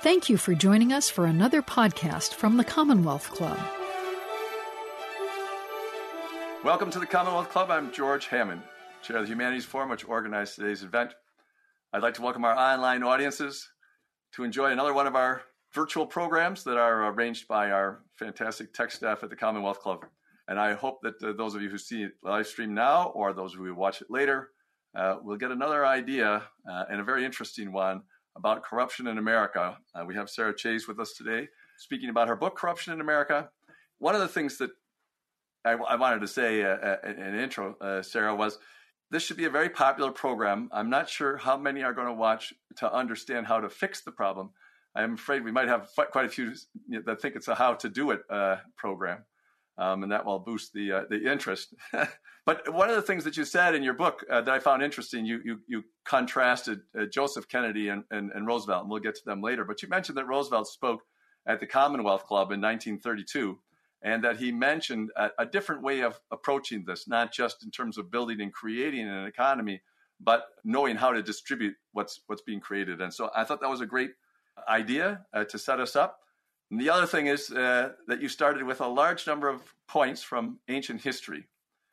Thank you for joining us for another podcast from the Commonwealth Club. Welcome to the Commonwealth Club. I'm George Hammond, Chair of the Humanities Forum, which organized today's event. I'd like to welcome our online audiences to enjoy another one of our virtual programs that are arranged by our fantastic tech staff at the Commonwealth Club. And I hope that uh, those of you who see it live stream now or those who watch it later uh, will get another idea uh, and a very interesting one about corruption in America. Uh, we have Sarah Chayes with us today, speaking about her book, Corruption in America. One of the things that I, I wanted to say uh, uh in an intro, uh, Sarah, was this should be a very popular program. I'm not sure how many are going to watch to understand how to fix the problem. I'm afraid we might have quite a few that think it's a how to do it uh, program. Um, and that will boost the uh, the interest. but one of the things that you said in your book uh, that I found interesting, you you, you contrasted uh, Joseph Kennedy and, and, and, Roosevelt, and we'll get to them later. But you mentioned that Roosevelt spoke at the Commonwealth Club in 1932, and that he mentioned a, a different way of approaching this, not just in terms of building and creating an economy, but knowing how to distribute what's what's being created. And so I thought that was a great idea uh, to set us up. And the other thing is uh, that you started with a large number of points from ancient history.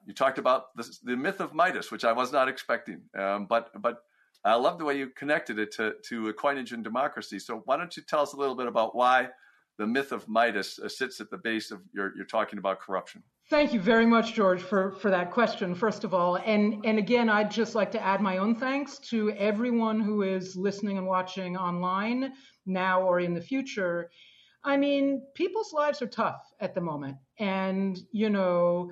You talked about the, myth of Midas, which I was not expecting, um, but but I love the way you connected it to to coinage and democracy. So why don't you tell us a little bit about why the myth of Midas uh, sits at the base of your you're talking about corruption? Thank you very much, George, for, for that question, first of all. And, and again, I'd just like to add my own thanks to everyone who is listening and watching online now or in the future. I mean, people's lives are tough at the moment. And, you know,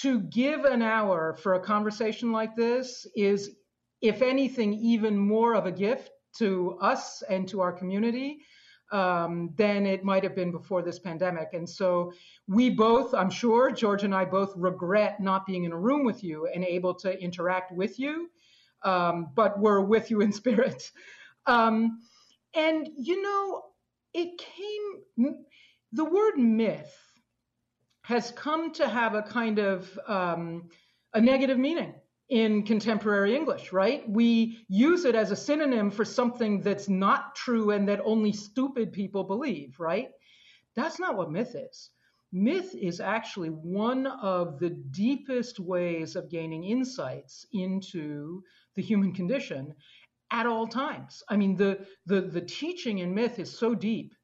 to give an hour for a conversation like this is, if anything, even more of a gift to us and to our community um, than it might have been before this pandemic. And so we both, I'm sure, George and I both regret not being in a room with you and able to interact with you, um, but we're with you in spirit. Um, and, you know, it came, the word myth has come to have a kind of um, a negative meaning in contemporary English, right? We use it as a synonym for something that's not true and that only stupid people believe, right? That's not what myth is. Myth is actually one of the deepest ways of gaining insights into the human condition at all times. I mean, the the the teaching in myth is so deep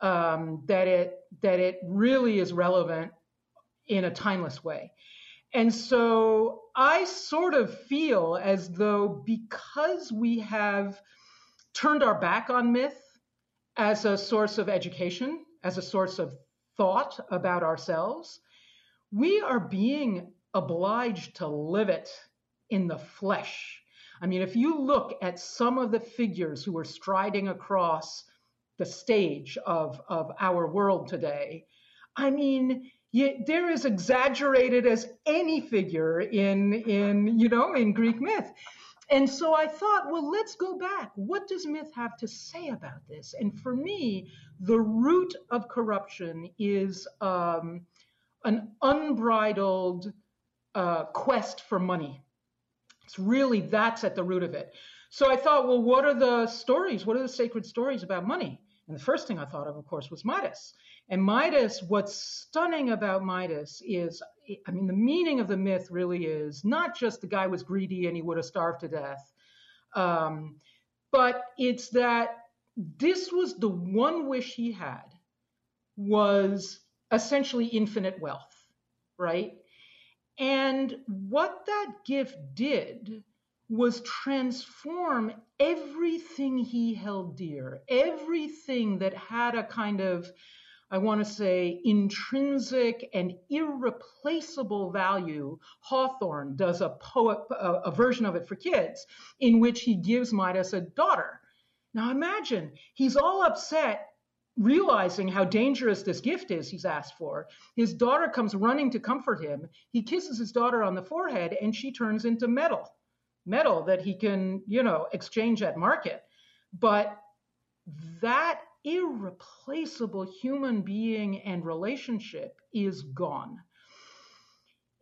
um, that it that it really is relevant in a timeless way. And so I sort of feel as though because we have turned our back on myth as a source of education, as a source of thought about ourselves, we are being obliged to live it in the flesh I mean, if you look at some of the figures who are striding across the stage of, of our world today, I mean, you, they're as exaggerated as any figure in, in, you know, in Greek myth. And so I thought, well, let's go back. What does myth have to say about this? And for me, the root of corruption is um, an unbridled uh, quest for money. It's really that's at the root of it. So I thought, well, what are the stories? What are the sacred stories about money? And the first thing I thought of, of course, was Midas. And Midas, what's stunning about Midas is, I mean, the meaning of the myth really is not just the guy was greedy and he would have starved to death, um, but it's that this was the one wish he had was essentially infinite wealth, right? And what that gift did was transform everything he held dear, everything that had a kind of, I want to say, intrinsic and irreplaceable value. Hawthorne does a poet, a, version of it for kids, in which he gives Midas a daughter. Now imagine he's all upset realizing how dangerous this gift is he's asked for, his daughter comes running to comfort him. He kisses his daughter on the forehead and she turns into metal, metal that he can, you know, exchange at market. But that irreplaceable human being and relationship is gone.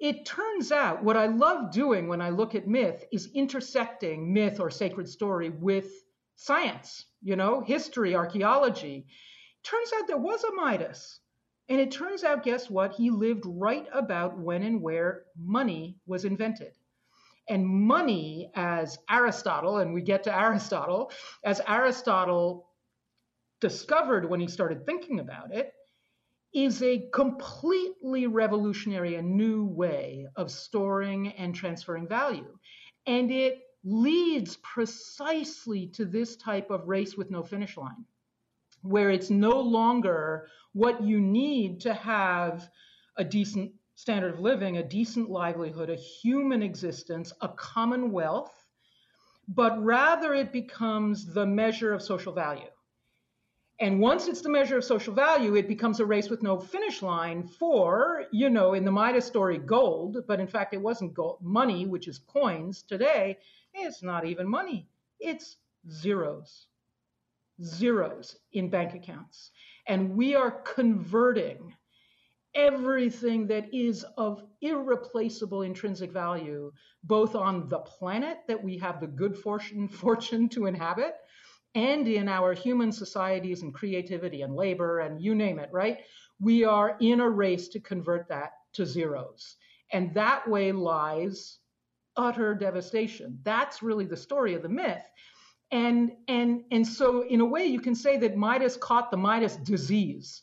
It turns out what I love doing when I look at myth is intersecting myth or sacred story with science, you know, history, archaeology. Turns out there was a Midas. And it turns out, guess what? He lived right about when and where money was invented. And money, as Aristotle, and we get to Aristotle, as Aristotle discovered when he started thinking about it, is a completely revolutionary and new way of storing and transferring value. And it leads precisely to this type of race with no finish line, where it's no longer what you need to have a decent standard of living, a decent livelihood, a human existence, a commonwealth, but rather it becomes the measure of social value. And once it's the measure of social value, it becomes a race with no finish line for, you know, in the Midas story, gold, but in fact, it wasn't gold, money, which is coins. Today, it's not even money, it's zeros. Zeros in bank accounts. And we are converting everything that is of irreplaceable intrinsic value, both on the planet that we have the good fortune, fortune to inhabit, and in our human societies and creativity and labor and you name it, right? We are in a race to convert that to zeros. And that way lies utter devastation. That's really the story of the myth. And and and so in a way you can say that Midas caught the Midas disease.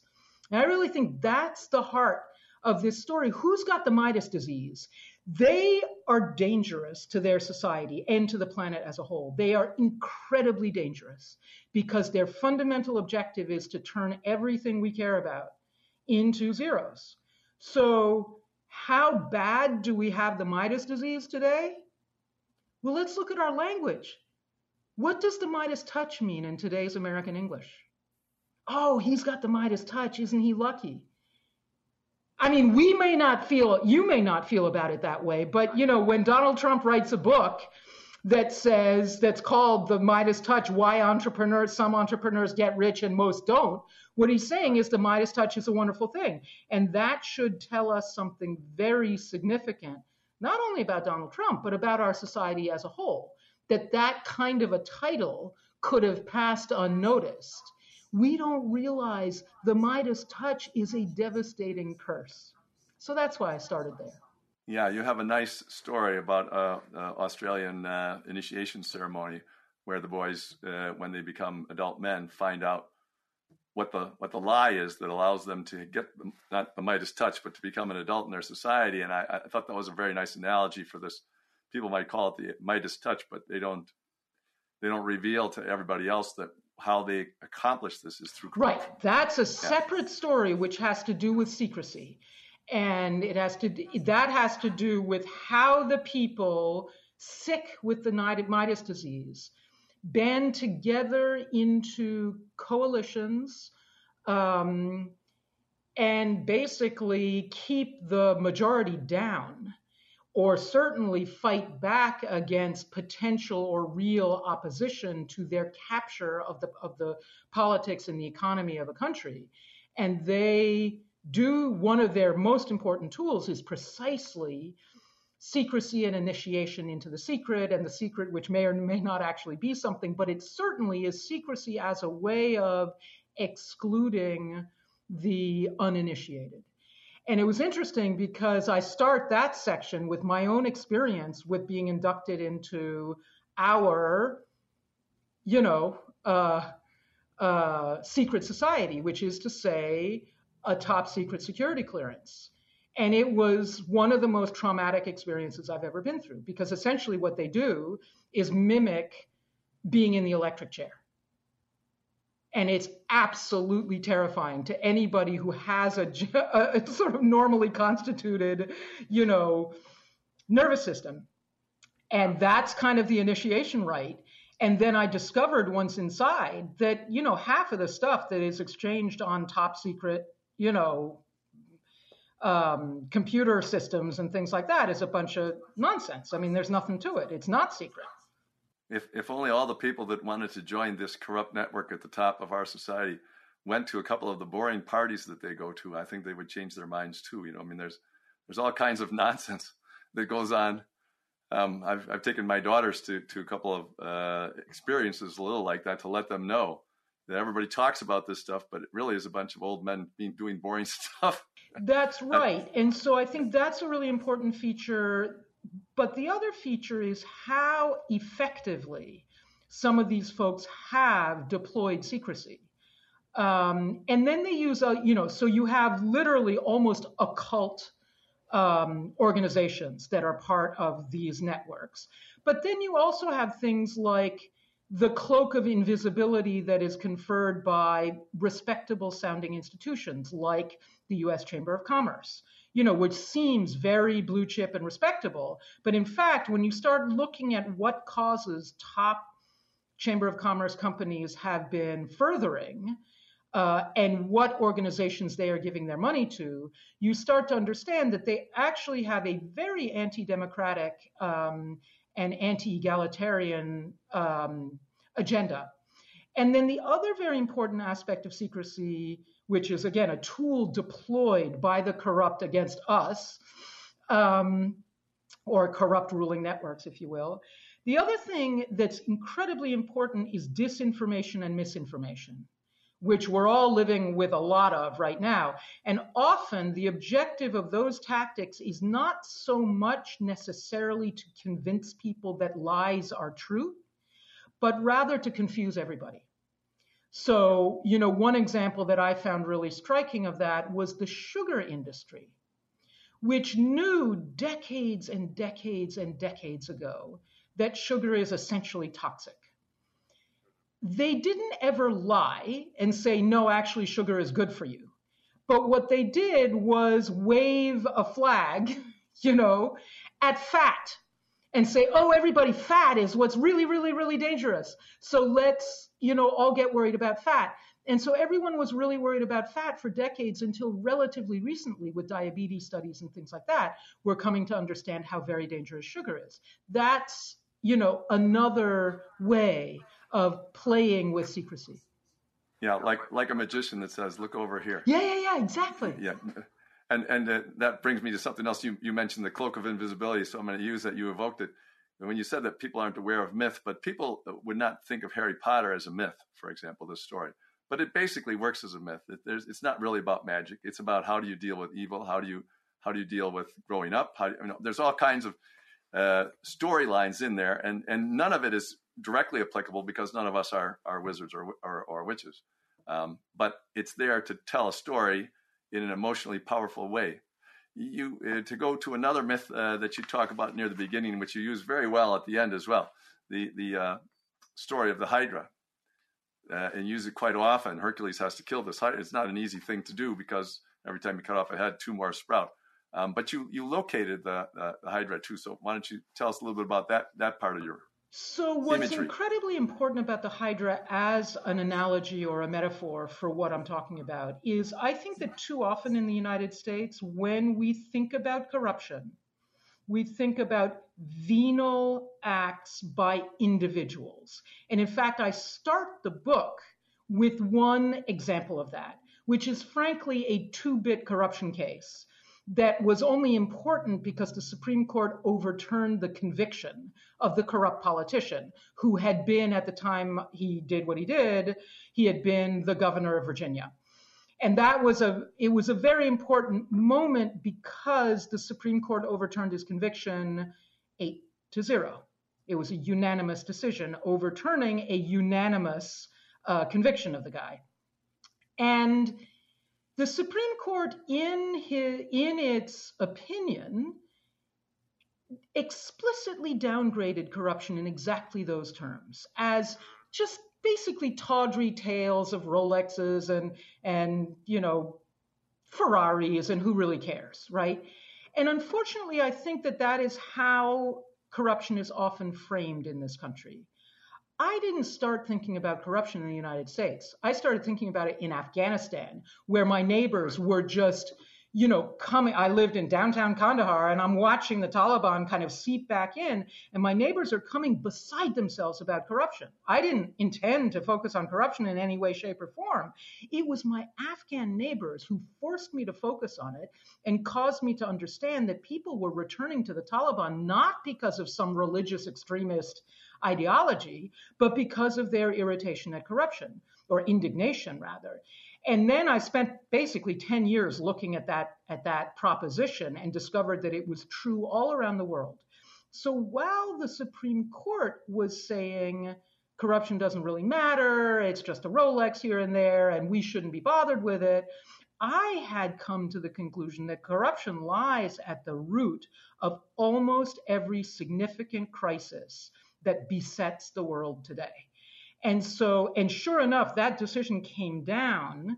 And I really think that's the heart of this story. Who's got the Midas disease? They are dangerous to their society and to the planet as a whole. They are incredibly dangerous because their fundamental objective is to turn everything we care about into zeros. So, how bad do we have the Midas disease today? Well, let's look at our language. What does the Midas touch mean in today's American English? Oh, he's got the Midas touch. Isn't he lucky? I mean, we may not feel, you may not feel about it that way, but you know, when Donald Trump writes a book that says, that's called The Midas Touch Why Entrepreneurs, Some Entrepreneurs Get Rich and Most Don't, what he's saying is the Midas Touch is a wonderful thing. And that should tell us something very significant, not only about Donald Trump, but about our society as a whole, that that kind of a title could have passed unnoticed we don't realize the Midas touch is a devastating curse. So that's why I started there. Yeah, you have a nice story about uh, uh, Australian uh, initiation ceremony where the boys, uh, when they become adult men, find out what the what the lie is that allows them to get the, not the Midas touch, but to become an adult in their society. And I, I thought that was a very nice analogy for this. People might call it the Midas touch, but they don't they don't reveal to everybody else that how they accomplish this is through corruption. right that's a separate story which has to do with secrecy. And it has to that has to do with how the people sick with the midas disease band together into coalitions um, and basically keep the majority down or certainly fight back against potential or real opposition to their capture of the of the politics and the economy of a country. And they do one of their most important tools is precisely secrecy and initiation into the secret and the secret which may or may not actually be something but it certainly is secrecy as a way of excluding the uninitiated and it was interesting because I start that section with my own experience with being inducted into our, you know, uh, uh, secret society, which is to say, a top secret security clearance. And it was one of the most traumatic experiences I've ever been through because essentially what they do is mimic being in the electric chair. And it's absolutely terrifying to anybody who has a, a, sort of normally constituted, you know, nervous system. And that's kind of the initiation rite. And then I discovered once inside that, you know, half of the stuff that is exchanged on top secret, you know, um, computer systems and things like that is a bunch of nonsense. I mean, there's nothing to it. It's not secret if if only all the people that wanted to join this corrupt network at the top of our society went to a couple of the boring parties that they go to, I think they would change their minds too. You know, I mean, there's there's all kinds of nonsense that goes on um, I've, I've taken my daughters to, to a couple of uh, experiences a little like that to let them know that everybody talks about this stuff, but it really is a bunch of old men being, doing boring stuff. That's right. And so I think that's a really important feature. But the other feature is how effectively some of these folks have deployed secrecy. Um, and then they use a, you know, so you have literally almost occult um, organizations that are part of these networks. But then you also have things like the cloak of invisibility that is conferred by respectable sounding institutions like the US Chamber of Commerce, you know, which seems very blue chip and respectable. But in fact, when you start looking at what causes top Chamber of Commerce companies have been furthering, uh, and what organizations they are giving their money to, you start to understand that they actually have a very anti democratic um, and anti egalitarian um, agenda. And then the other very important aspect of secrecy, which is again a tool deployed by the corrupt against us, um, or corrupt ruling networks, if you will. The other thing that's incredibly important is disinformation and misinformation which we're all living with a lot of right now. And often the objective of those tactics is not so much necessarily to convince people that lies are true, but rather to confuse everybody. So, you know, one example that I found really striking of that was the sugar industry, which knew decades and decades and decades ago that sugar is essentially toxic they didn't ever lie and say, no, actually, sugar is good for you. But what they did was wave a flag, you know, at fat and say, oh, everybody, fat is what's really, really, really dangerous. So let's, you know, all get worried about fat. And so everyone was really worried about fat for decades until relatively recently, with diabetes studies and things like that, we're coming to understand how very dangerous sugar is. That's, you know, another way of playing with secrecy. Yeah, like like a magician that says, "Look over here." Yeah, yeah, yeah, exactly. Yeah, and and uh, that brings me to something else. You you mentioned the cloak of invisibility, so I'm going to use that. You evoked it when you said that people aren't aware of myth, but people would not think of Harry Potter as a myth, for example, this story. But it basically works as a myth. It, it's not really about magic. It's about how do you deal with evil? How do you how do you deal with growing up? How do you know, there's all kinds of uh, storylines in there, and and none of it is directly applicable because none of us are are wizards or or, or witches. Um, but it's there to tell a story in an emotionally powerful way. You uh, to go to another myth uh, that you talk about near the beginning, which you use very well at the end as well, the the uh, story of the Hydra, uh, and use it quite often. Hercules has to kill this Hydra. It's not an easy thing to do because every time you cut off a head, two more sprout. Um, but you you located the, the, the Hydra too. So why don't you tell us a little bit about that that part of your so what's incredibly important about the Hydra as an analogy or a metaphor for what I'm talking about is I think that too often in the United States, when we think about corruption, we think about venal acts by individuals. And in fact, I start the book with one example of that, which is frankly a two bit corruption case that was only important because the Supreme Court overturned the conviction of the corrupt politician who had been, at the time he did what he did, he had been the governor of Virginia. And that was a it was a very important moment because the Supreme Court overturned his conviction eight to zero. It was a unanimous decision overturning a unanimous uh, conviction of the guy. And the Supreme Court, in, his, in its opinion, explicitly downgraded corruption in exactly those terms as just basically tawdry tales of Rolexes and and you know Ferraris and who really cares, right? And unfortunately, I think that that is how corruption is often framed in this country. I didn't start thinking about corruption in the United States. I started thinking about it in Afghanistan, where my neighbors were just, you know, coming, I lived in downtown Kandahar and I'm watching the Taliban kind of seep back in, and my neighbors are coming beside themselves about corruption. I didn't intend to focus on corruption in any way, shape, or form. It was my Afghan neighbors who forced me to focus on it and caused me to understand that people were returning to the Taliban not because of some religious extremist ideology, but because of their irritation at corruption or indignation, rather. And then I spent basically 10 years looking at that at that proposition and discovered that it was true all around the world. So while the Supreme Court was saying corruption doesn't really matter, it's just a Rolex here and there and we shouldn't be bothered with it, I had come to the conclusion that corruption lies at the root of almost every significant crisis that besets the world today. And so, and sure enough, that decision came down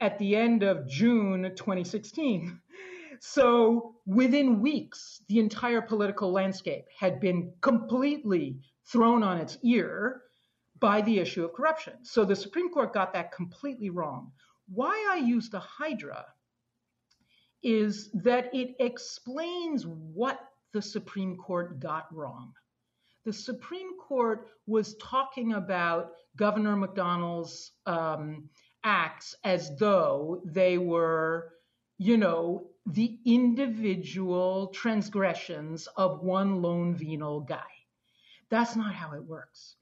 at the end of June 2016. So within weeks, the entire political landscape had been completely thrown on its ear by the issue of corruption. So the Supreme Court got that completely wrong. Why I use the Hydra is that it explains what the Supreme Court got wrong the Supreme Court was talking about Governor McDonnell's um, acts as though they were, you know, the individual transgressions of one lone venal guy. That's not how it works.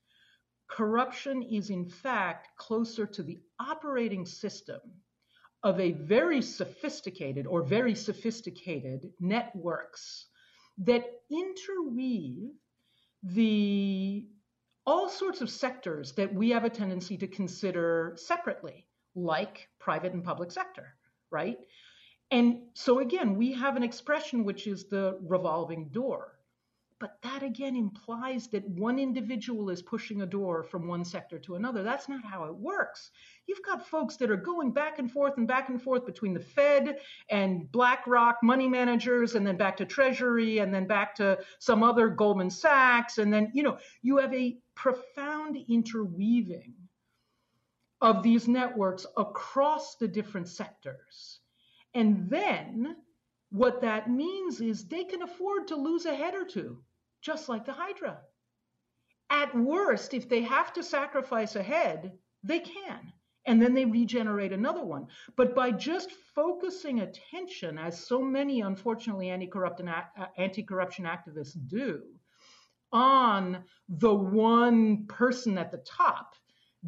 Corruption is, in fact, closer to the operating system of a very sophisticated or very sophisticated networks that interweave the all sorts of sectors that we have a tendency to consider separately, like private and public sector, right? And so again, we have an expression which is the revolving door. But that again implies that one individual is pushing a door from one sector to another. That's not how it works. You've got folks that are going back and forth and back and forth between the Fed and BlackRock money managers, and then back to Treasury, and then back to some other Goldman Sachs. And then, you know, you have a profound interweaving of these networks across the different sectors. And then what that means is they can afford to lose a head or two just like the Hydra. At worst, if they have to sacrifice a head, they can. And then they regenerate another one. But by just focusing attention, as so many, unfortunately, anti-corruption, uh, anti-corruption activists do, on the one person at the top,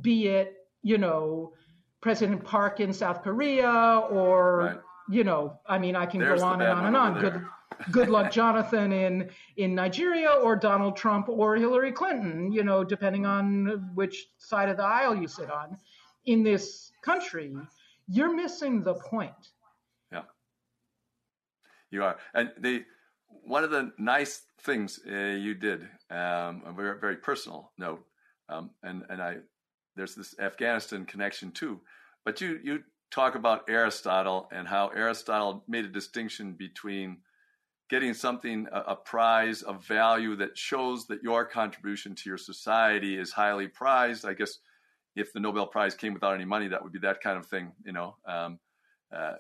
be it, you know, President Park in South Korea or, right. you know, I mean, I can There's go on and on and on. Good, Goodluck Jonathan in in Nigeria or Donald Trump or Hillary Clinton, you know, depending on which side of the aisle you sit on. In this country, you're missing the point. Yeah, you are, and the one of the nice things uh, you did, um, a very very personal note, um, and and I there's this Afghanistan connection too, but you you talk about Aristotle and how Aristotle made a distinction between getting something, a, a, prize of value that shows that your contribution to your society is highly prized. I guess if the Nobel Prize came without any money, that would be that kind of thing, you know, um, uh,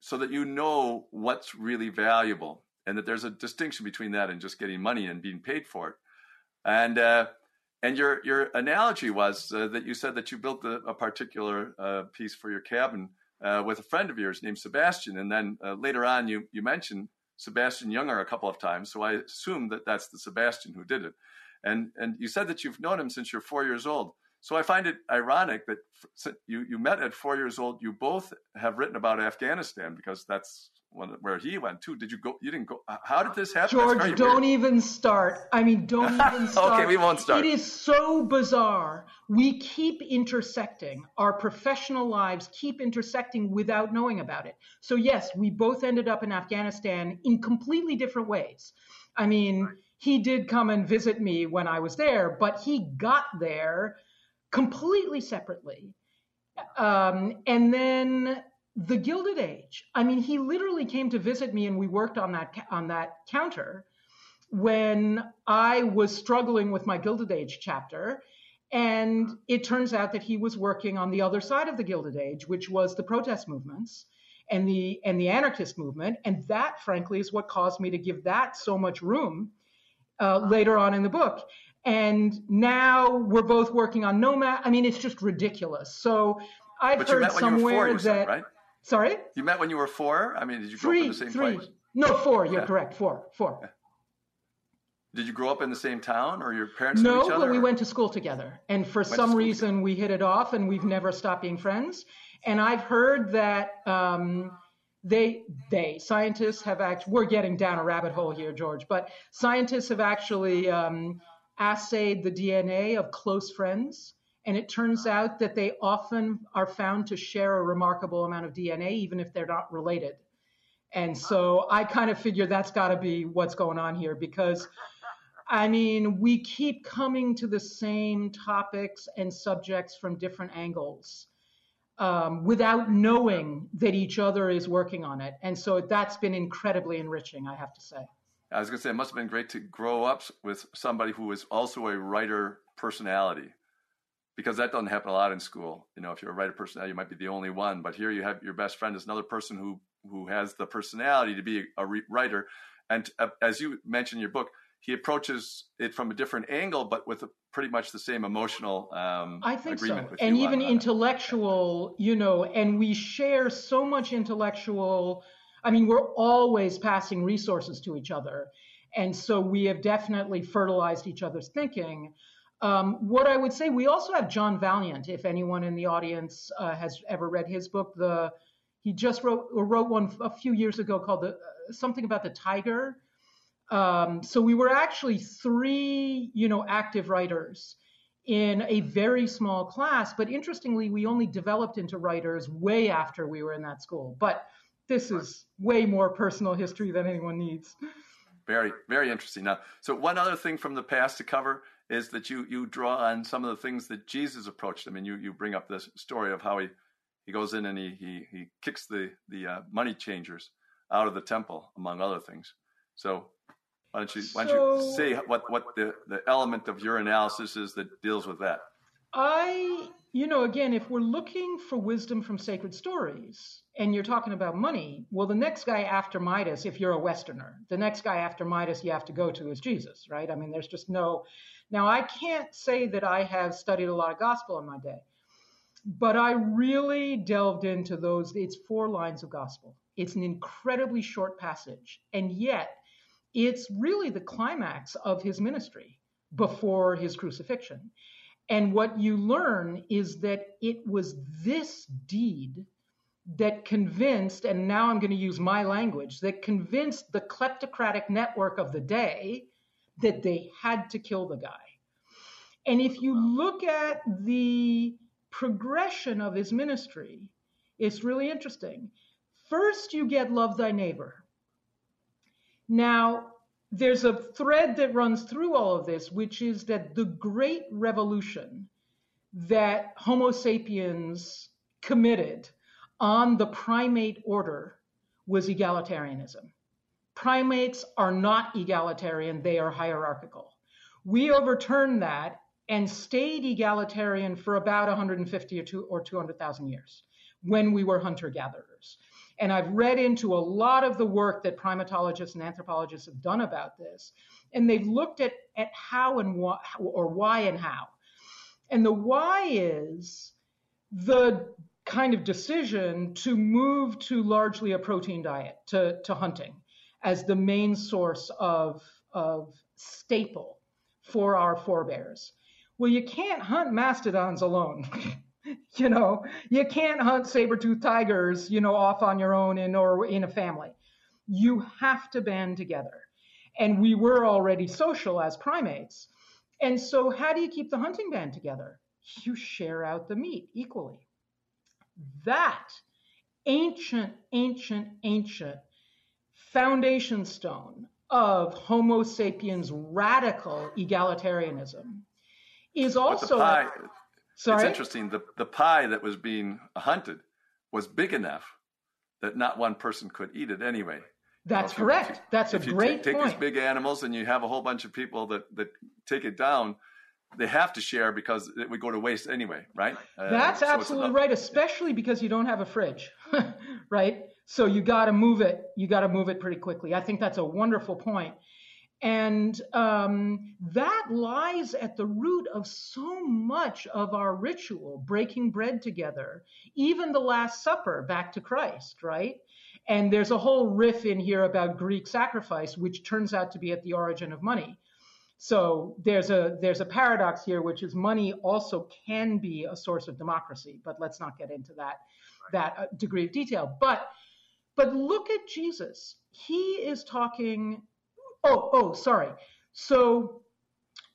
so that you know what's really valuable and that there's a distinction between that and just getting money and being paid for it. And uh, and your your analogy was uh, that you said that you built a, a particular uh, piece for your cabin uh, with a friend of yours named Sebastian, and then uh, later on you you mentioned Sebastian Junger a couple of times, so I assume that that's the Sebastian who did it. And and you said that you've known him since you're four years old. So I find it ironic that you you met at four years old. You both have written about Afghanistan because that's where he went too. Did you go? You didn't go. How did this happen? George, don't weird. even start. I mean, don't even start. okay, we won't start. It is so bizarre. We keep intersecting. Our professional lives keep intersecting without knowing about it. So yes, we both ended up in Afghanistan in completely different ways. I mean, he did come and visit me when I was there, but he got there completely separately. Um, and then the Gilded Age. I mean, he literally came to visit me, and we worked on that on that counter when I was struggling with my Gilded Age chapter. And it turns out that he was working on the other side of the Gilded Age, which was the protest movements. and the and the anarchist movement, and that, frankly, is what caused me to give that so much room uh, later on in the book. And now we're both working on Nomad. I mean, it's just ridiculous. So I've but heard somewhere that. Right? Sorry. You met when you were four. I mean, did you three, grow up in the same three. place? No, four. You're yeah. correct. Four. Four. Yeah. Did you grow up in the same town, or your parents? No, but we went to school together, and for went some reason together. we hit it off, and we've never stopped being friends. And I've heard that um, they they scientists have actually we're getting down a rabbit hole here, George, but scientists have actually um, assayed the DNA of close friends, and it turns out that they often are found to share a remarkable amount of DNA, even if they're not related. And so I kind of figure that's got to be what's going on here because I mean, we keep coming to the same topics and subjects from different angles um, without knowing that each other is working on it. And so that's been incredibly enriching, I have to say. I was going to say, it must have been great to grow up with somebody who is also a writer personality because that doesn't happen a lot in school. You know, if you're a writer personality, you might be the only one, but here you have your best friend is another person who who has the personality to be a re- writer. And uh, as you mentioned in your book, he approaches it from a different angle, but with a, pretty much the same emotional um, I think so. and even intellectual, you know, and we share so much intellectual. I mean, we're always passing resources to each other. And so we have definitely fertilized each other's thinking. Um, what I would say, we also have John Vaillant. If anyone in the audience uh, has ever read his book, the he just wrote wrote one a few years ago called the uh, something about the tiger um, so we were actually three, you know, active writers in a very small class. But interestingly, we only developed into writers way after we were in that school. But this is way more personal history than anyone needs. Very, very interesting. Now, so one other thing from the past to cover is that you you draw on some of the things that Jesus approached. I mean, you you bring up this story of how he he goes in and he he he kicks the the uh, money changers out of the temple, among other things. So why don't you why don't so, you say what what the the element of your analysis is that deals with that? I you know again if we're looking for wisdom from sacred stories and you're talking about money, well the next guy after Midas, if you're a Westerner, the next guy after Midas you have to go to is Jesus, right? I mean there's just no. Now I can't say that I have studied a lot of gospel in my day, but I really delved into those. It's four lines of gospel. It's an incredibly short passage, and yet it's really the climax of his ministry before his crucifixion. And what you learn is that it was this deed that convinced, and now I'm going to use my language, that convinced the kleptocratic network of the day that they had to kill the guy. And if you look at the progression of his ministry, it's really interesting. First, you get love thy neighbor. Now, there's a thread that runs through all of this, which is that the great revolution that Homo sapiens committed on the primate order was egalitarianism. Primates are not egalitarian, they are hierarchical. We overturned that and stayed egalitarian for about 150 or 200,000 years when we were hunter gatherers. And I've read into a lot of the work that primatologists and anthropologists have done about this. And they've looked at, at how and why, or why and how. And the why is the kind of decision to move to largely a protein diet, to, to hunting, as the main source of, of staple for our forebears. Well, you can't hunt mastodons alone. you know, you can't hunt saber-toothed tigers, you know, off on your own in or in a family. You have to band together. And we were already social as primates. And so how do you keep the hunting band together? You share out the meat equally. That ancient, ancient, ancient foundation stone of Homo sapiens radical egalitarianism is also pie, Sorry? It's interesting. The, the pie that was being hunted was big enough that not one person could eat it anyway. That's you know, correct. You, That's a great take point. these big animals and you have a whole bunch of people that, that take it down, they have to share because it would go to waste anyway, right? Uh, That's uh, so absolutely right, especially because you don't have a fridge, right? So you got to move it. You got to move it pretty quickly. I think that's a wonderful point. And um, that lies at the root of so much of our ritual, breaking bread together, even the Last Supper back to Christ, right? And there's a whole riff in here about Greek sacrifice, which turns out to be at the origin of money. So there's a there's a paradox here, which is money also can be a source of democracy, but let's not get into that that uh, degree of detail. But but look at Jesus. He is talking Oh, oh, sorry. So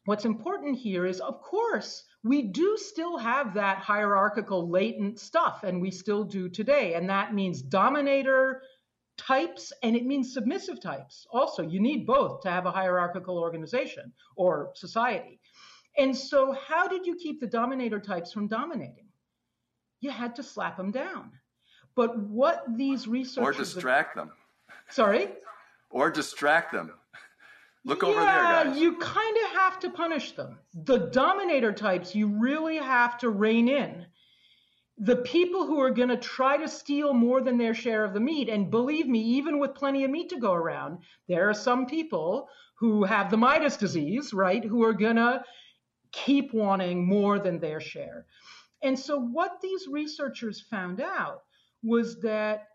what's important here is, of course, we do still have that hierarchical latent stuff, and we still do today. And that means dominator types and it means submissive types. Also, you need both to have a hierarchical organization or society. And so, how did you keep the dominator types from dominating? You had to slap them down. But what these researchers or distract them. Sorry. Or distract them. Look yeah, over there, guys. you kind of have to punish them. The dominator types, you really have to rein in. The people who are going to try to steal more than their share of the meat, and believe me, even with plenty of meat to go around, there are some people who have the Midas disease, right, who are going to keep wanting more than their share. And so, what these researchers found out was that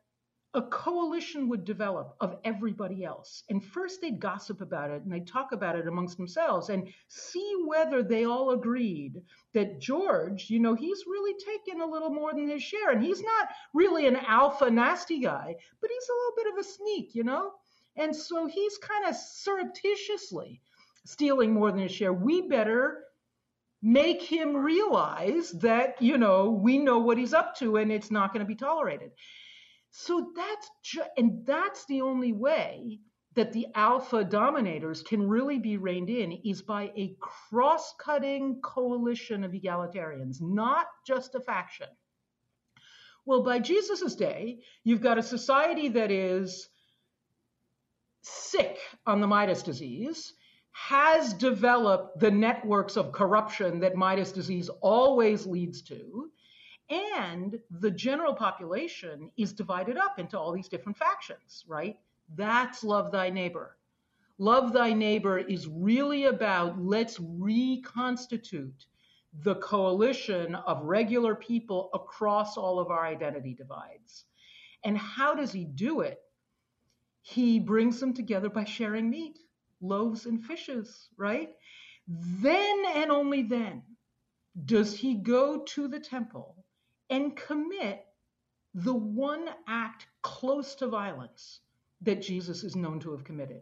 a coalition would develop of everybody else. And first they'd gossip about it and they'd talk about it amongst themselves and see whether they all agreed that George, you know, he's really taken a little more than his share. And he's not really an alpha nasty guy, but he's a little bit of a sneak, you know? And so he's kind of surreptitiously stealing more than his share. We better make him realize that, you know, we know what he's up to and it's not going to be tolerated. So that's ju- and that's the only way that the alpha dominators can really be reined in is by a cross-cutting coalition of egalitarians, not just a faction. Well, by Jesus' day, you've got a society that is sick on the Midas disease, has developed the networks of corruption that Midas disease always leads to, and the general population is divided up into all these different factions, right? That's love thy neighbor. Love thy neighbor is really about let's reconstitute the coalition of regular people across all of our identity divides. And how does he do it? He brings them together by sharing meat, loaves and fishes, right? Then and only then does he go to the temple and commit the one act close to violence that Jesus is known to have committed.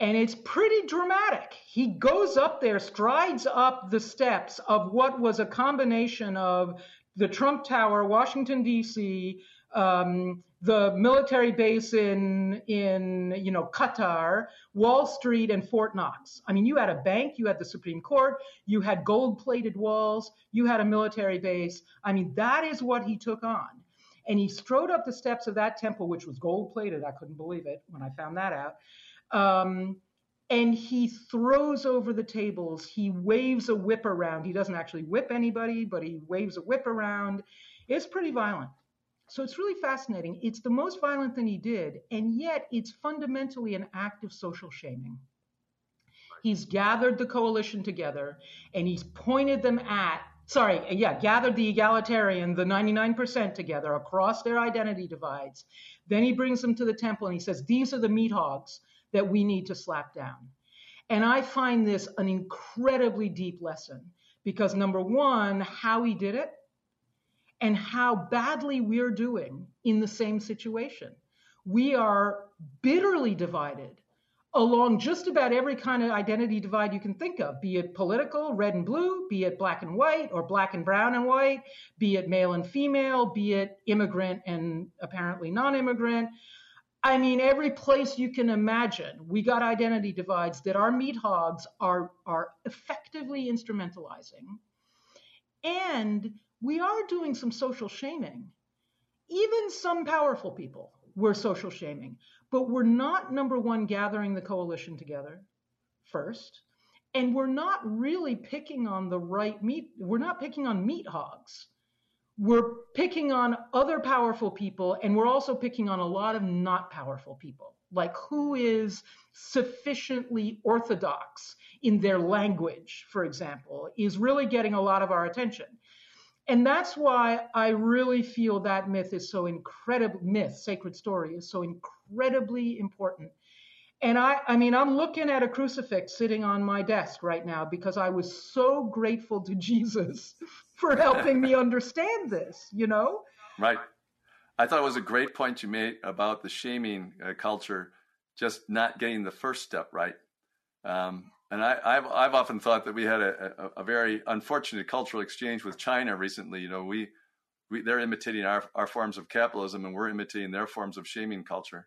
And it's pretty dramatic. He goes up there, strides up the steps of what was a combination of the Trump Tower, Washington, D.C., um, the military base in in you know Qatar, Wall Street, and Fort Knox. I mean, you had a bank, you had the Supreme Court, you had gold-plated walls, you had a military base. I mean, that is what he took on. And he strode up the steps of that temple, which was gold-plated. I couldn't believe it when I found that out. Um, and he throws over the tables. He waves a whip around. He doesn't actually whip anybody, but he waves a whip around. It's pretty violent. So it's really fascinating. It's the most violent thing he did, and yet it's fundamentally an act of social shaming. He's gathered the coalition together and he's pointed them at, sorry, yeah, gathered the egalitarian, the 99% together across their identity divides. Then he brings them to the temple and he says, These are the meat hogs that we need to slap down. And I find this an incredibly deep lesson because, number one, how he did it and how badly we're doing in the same situation. We are bitterly divided along just about every kind of identity divide you can think of, be it political, red and blue, be it black and white, or black and brown and white, be it male and female, be it immigrant and apparently non immigrant. I mean, every place you can imagine, we got identity divides that our meat hogs are, are effectively instrumentalizing. And we are doing some social shaming. Even some powerful people were social shaming, but we're not, number one, gathering the coalition together first. And we're not really picking on the right meat. We're not picking on meat hogs. we're picking on other powerful people and we're also picking on a lot of not powerful people like who is sufficiently orthodox in their language for example is really getting a lot of our attention and that's why i really feel that myth is so incredible myth sacred story is so incredibly important and I, I mean, I'm looking at a crucifix sitting on my desk right now because I was so grateful to Jesus for helping me understand this, you know? Right. I thought it was a great point you made about the shaming uh, culture just not getting the first step right. Um, and I, have I've often thought that we had a, a, a, very unfortunate cultural exchange with China recently. You know, we, we they're imitating our, our forms of capitalism, and we're imitating their forms of shaming culture.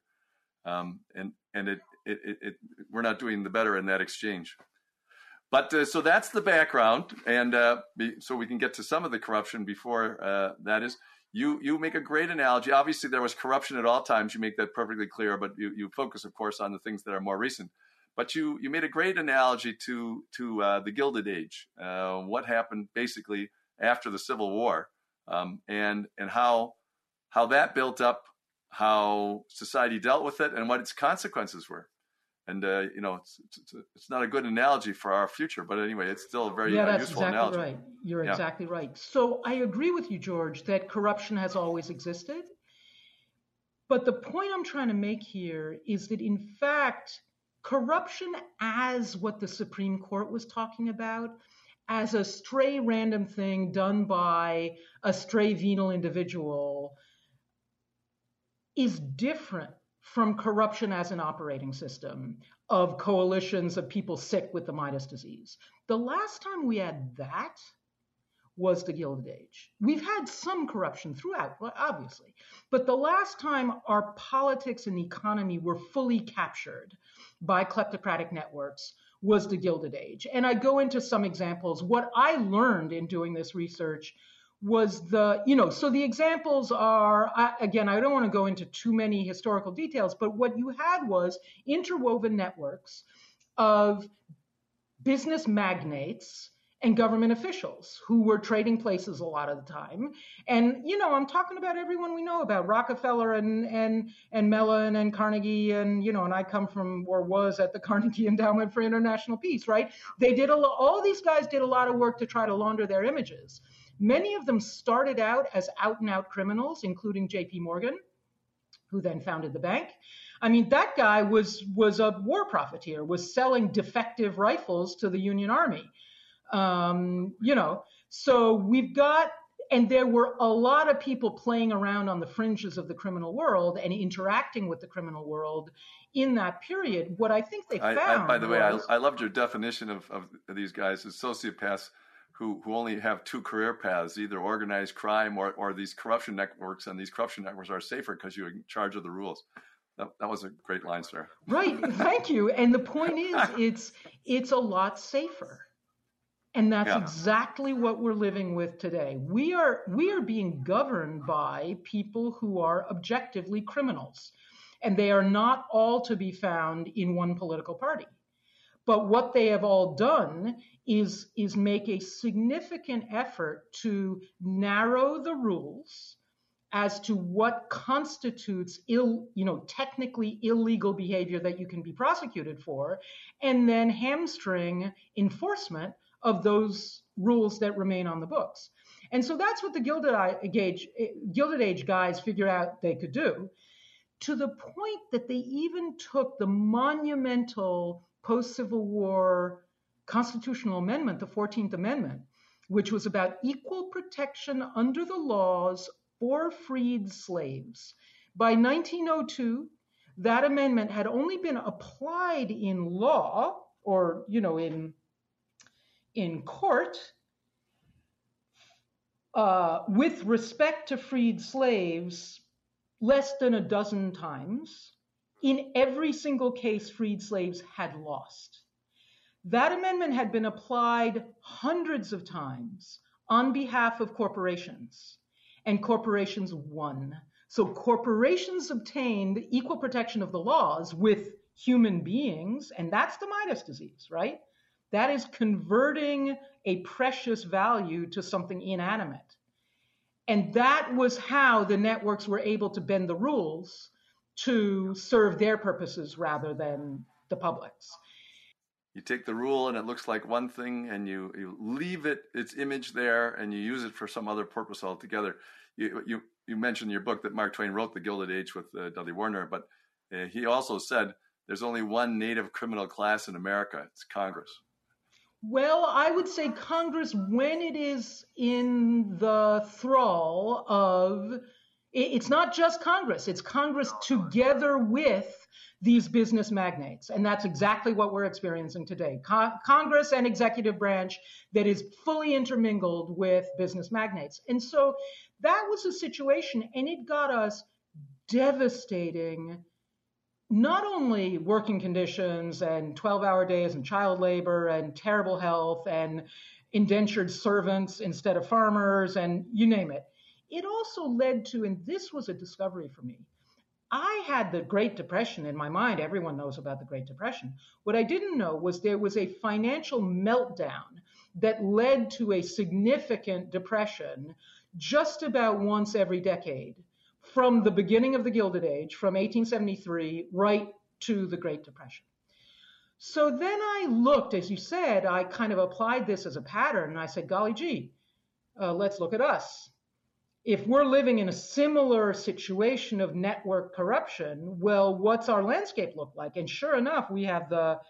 Um, and and it, it, it, it, we're not doing the better in that exchange. But uh, so that's the background, and uh, be, so we can get to some of the corruption before uh, that is. You you make a great analogy. Obviously, there was corruption at all times. You make that perfectly clear, but you, you focus, of course, on the things that are more recent. But you you made a great analogy to to uh, the Gilded Age. Uh, what happened basically after the Civil War, um, and and how how that built up how society dealt with it and what its consequences were. And uh, you know, it's, it's, it's, not a good analogy for our future, but anyway, it's still a very yeah, that's useful exactly analogy. Right. You're yeah. exactly right. So I agree with you, George, that corruption has always existed. But the point I'm trying to make here is that, in fact, corruption, as what the Supreme Court was talking about, as a stray random thing done by a stray venal individual is different from corruption as an operating system of coalitions of people sick with the Midas disease. The last time we had that was the Gilded Age. We've had some corruption throughout, obviously, but the last time our politics and economy were fully captured by kleptocratic networks was the Gilded Age. And I go into some examples. What I learned in doing this research was the you know so the examples are I, again i don't want to go into too many historical details but what you had was interwoven networks of business magnates and government officials who were trading places a lot of the time and you know i'm talking about everyone we know about rockefeller and and and mellon and carnegie and you know and i come from or was at the carnegie endowment for international peace right they did a all these guys did a lot of work to try to launder their images Many of them started out as out and out criminals, including JP Morgan, who then founded the bank. I mean, that guy was was a war profiteer, was selling defective rifles to the Union Army. Um, you know, so we've got and there were a lot of people playing around on the fringes of the criminal world and interacting with the criminal world in that period. What I think they found. I, I, by the was, way, I, I, loved your definition of, of these guys as sociopaths who, who only have two career paths, either organized crime or, or these corruption networks, and these corruption networks are safer because you're in charge of the rules. That, that was a great line, sir. Right. Thank you. And the point is, it's it's a lot safer. And that's yeah. exactly what we're living with today. We are we are being governed by people who are objectively criminals. And they are not all to be found in one political party. But what they have all done is, is make a significant effort to narrow the rules as to what constitutes ill, you know, technically illegal behavior that you can be prosecuted for, and then hamstring enforcement of those rules that remain on the books. And so that's what the Gilded Age, Gilded Age guys figured out they could do, to the point that they even took the monumental post Civil War constitutional amendment, the 14th Amendment, which was about equal protection under the laws for freed slaves. By 1902, that amendment had only been applied in law or, you know, in, in court uh, with respect to freed slaves less than a dozen times. In every single case, freed slaves had lost. That amendment had been applied hundreds of times on behalf of corporations, and corporations won. So corporations obtained equal protection of the laws with human beings, and that's the Midas disease, right? That is converting a precious value to something inanimate. And that was how the networks were able to bend the rules to serve their purposes rather than the public's. You take the rule and it looks like one thing, and you, you leave it its image there, and you use it for some other purpose altogether. You you you mentioned in your book that Mark Twain wrote The Gilded Age with uh, Dudley Warner, but uh, he also said there's only one native criminal class in America. It's Congress. Well, I would say Congress, when it is in the thrall of, it's not just Congress, it's Congress together with these business magnates. And that's exactly what we're experiencing today Con- Congress and executive branch that is fully intermingled with business magnates. And so that was a situation, and it got us devastating not only working conditions and 12 hour days and child labor and terrible health and indentured servants instead of farmers and you name it. It also led to, and this was a discovery for me. I had the Great Depression in my mind. Everyone knows about the Great Depression. What I didn't know was there was a financial meltdown that led to a significant depression just about once every decade from the beginning of the Gilded Age, from 1873 right to the Great Depression. So then I looked, as you said, I kind of applied this as a pattern, and I said, golly gee, uh, let's look at us. If we're living in a similar situation of network corruption, well, what's our landscape look like? And sure enough, we have the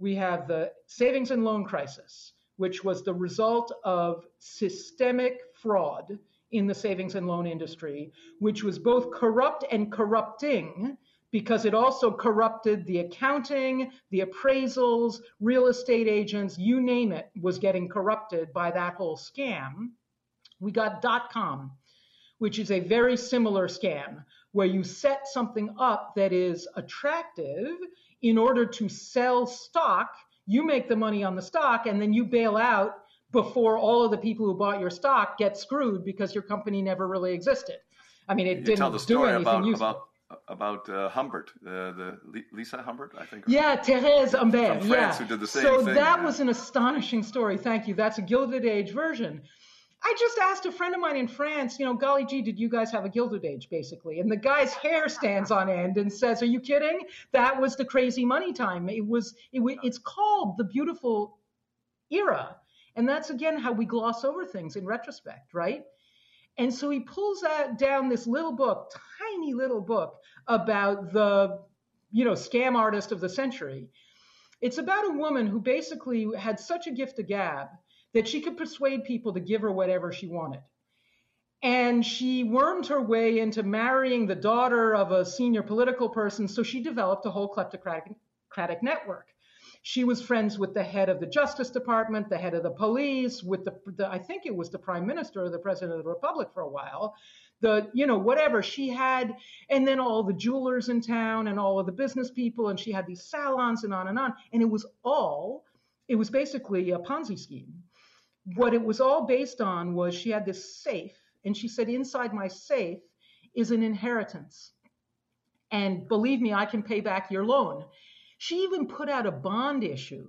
we have the savings and loan crisis, which was the result of systemic fraud in the savings and loan industry, which was both corrupt and corrupting because it also corrupted the accounting, the appraisals, real estate agents, you name it, was getting corrupted by that whole scam. We got dot com, which is a very similar scam where you set something up that is attractive in order to sell stock. You make the money on the stock and then you bail out before all of the people who bought your stock get screwed because your company never really existed. I mean, it you didn't tell the story about, useful. About, about uh, Humbert, uh, the Lisa Humbert, I think. Yeah, Thérèse Humbert. From France, yeah. who did the same so thing. So that yeah. was an astonishing story. Thank you. That's a Gilded Age version. I just asked a friend of mine in France, you know, golly gee, did you guys have a Gilded Age, basically? And the guy's hair stands on end and says, "Are you kidding? That was the crazy money time. It was. It, it's called the beautiful era." And that's again how we gloss over things in retrospect, right? And so he pulls out down this little book, tiny little book about the, you know, scam artist of the century. It's about a woman who basically had such a gift of gab that she could persuade people to give her whatever she wanted. And she wormed her way into marrying the daughter of a senior political person, so she developed a whole kleptocratic network. She was friends with the head of the Justice Department, the head of the police, with the, the I think it was the prime minister or the president of the republic for a while. The, you know, whatever she had, and then all the jewelers in town and all of the business people, and she had these salons and on and on. And it was all, it was basically a Ponzi scheme. What it was all based on was she had this safe, and she said, inside my safe is an inheritance. And believe me, I can pay back your loan. She even put out a bond issue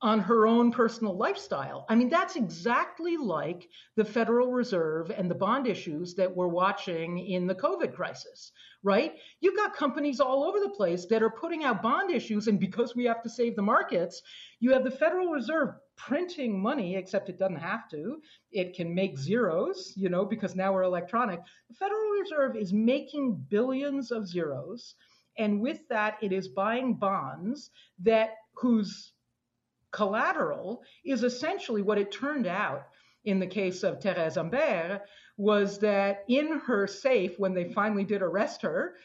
on her own personal lifestyle. I mean, that's exactly like the Federal Reserve and the bond issues that we're watching in the COVID crisis, right? You've got companies all over the place that are putting out bond issues, and because we have to save the markets, you have the Federal Reserve printing money, except it doesn't have to. It can make zeros, you know, because now we're electronic. The Federal Reserve is making billions of zeros and with that, it is buying bonds that whose collateral is essentially what it turned out in the case of Thérèse Humbert was that in her safe, when they finally did arrest her,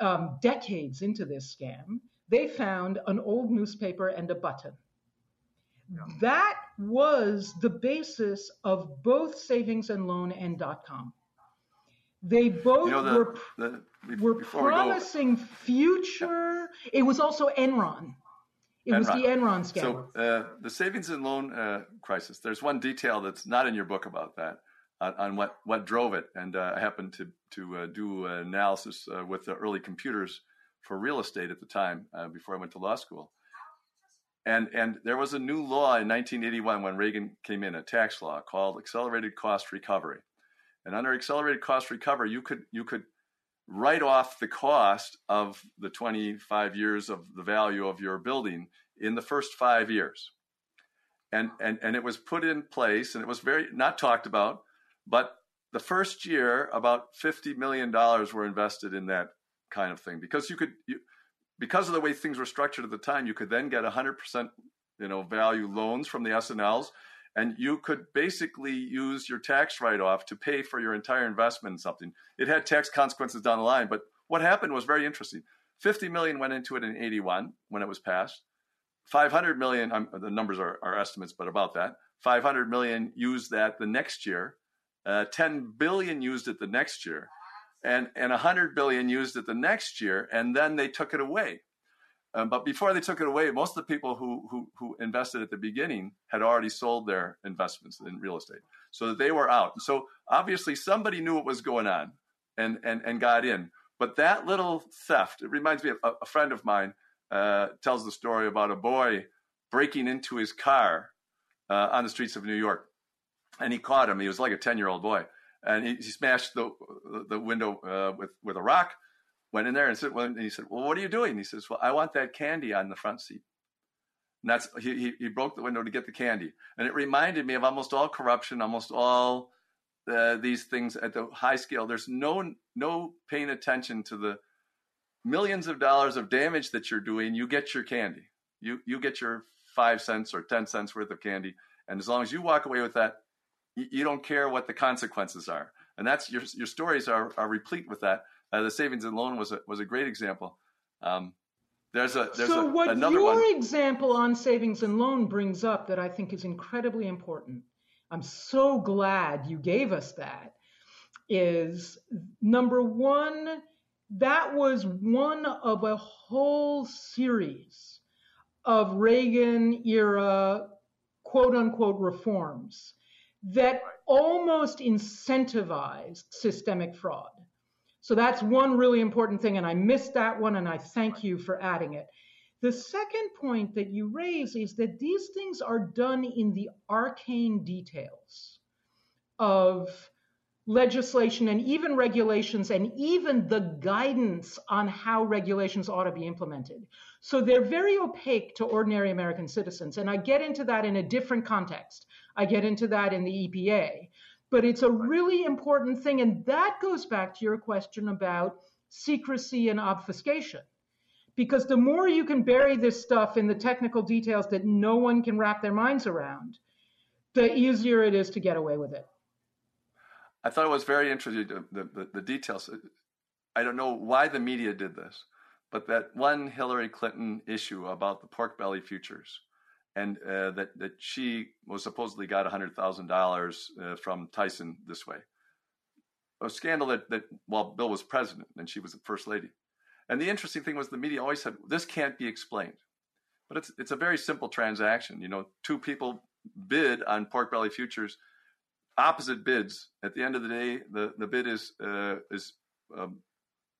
um, decades into this scam, they found an old newspaper and a button. Yeah. That was the basis of both savings and loan and dot com. They both you know, the, were, the, were promising we future. It was also Enron. It Enron. was the Enron scandal. So uh, the savings and loan uh, crisis. There's one detail that's not in your book about that, on, on what what drove it. And uh, I happened to to uh, do analysis uh, with the early computers for real estate at the time uh, before I went to law school. And and there was a new law in 1981 when Reagan came in, a tax law called accelerated cost recovery And under accelerated cost recovery, you could you could write off the cost of the 25 years of the value of your building in the first five years. And, and, and it was put in place and it was very not talked about, but the first year, about $50 million were invested in that kind of thing because you could, you, because of the way things were structured at the time, you could then get 100% you know, value loans from the S&Ls and you could basically use your tax write-off to pay for your entire investment in something. It had tax consequences down the line, but what happened was very interesting. 50 million went into it in 81 when it was passed. 500 million, um, the numbers are, are, estimates, but about that. 500 million used that the next year. Uh, 10 billion used it the next year. And, and 100 billion used it the next year. And then they took it away. Um, but before they took it away, most of the people who, who, who invested at the beginning had already sold their investments in real estate, so that they were out. So obviously, somebody knew what was going on, and and and got in. But that little theft, it reminds me of a, a friend of mine uh, tells the story about a boy breaking into his car uh, on the streets of New York, and he caught him. He was like a ten year old boy, and he, he, smashed the the window uh, with with a rock went in there and said, well, and he said, well, what are you doing? He says, well, I want that candy on the front seat. And that's, he, he, he broke the window to get the candy. And it reminded me of almost all corruption, almost all uh, these things at the high scale. There's no, no paying attention to the millions of dollars of damage that you're doing. You get your candy. You, you get your five cents or 10 cents worth of candy. And as long as you walk away with that, you, you don't care what the consequences are. And that's your, your stories are, are replete with that. Uh, the savings and loan was a, was a great example. Um, there's a there's so a, what your one. example on savings and loan brings up that I think is incredibly important. I'm so glad you gave us that. Is number one, that was one of a whole series of Reagan era quote unquote reforms that almost incentivized systemic fraud. So that's one really important thing, and I missed that one, and I thank you for adding it. The second point that you raise is that these things are done in the arcane details of legislation and even regulations and even the guidance on how regulations ought to be implemented. So they're very opaque to ordinary American citizens. And I get into that in a different context. I get into that in the EPA but it's a really important thing. And that goes back to your question about secrecy and obfuscation. Because the more you can bury this stuff in the technical details that no one can wrap their minds around, the easier it is to get away with it. I thought it was very interesting, the, the, the details. I don't know why the media did this, but that one Hillary Clinton issue about the pork belly futures and uh, that that she was supposedly got hundred thousand uh, dollars from Tyson this way. A scandal that that while Bill was president and she was the first lady. And the interesting thing was the media always said this can't be explained, but it's it's a very simple transaction. You know, two people bid on pork belly futures, opposite bids. At the end of the day, the the bid is uh, is um,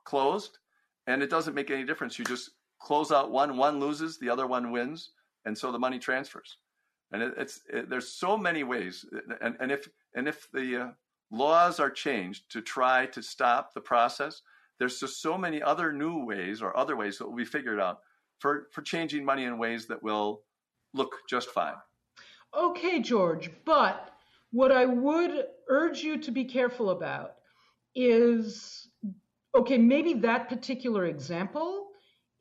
closed, and it doesn't make any difference. You just close out one, one loses, the other one wins and so the money transfers. And it, it's it, there's so many ways, and and if and if the uh, laws are changed to try to stop the process, there's just so many other new ways or other ways that will be figured out for for changing money in ways that will look just fine. Okay, George, but what I would urge you to be careful about is okay, maybe that particular example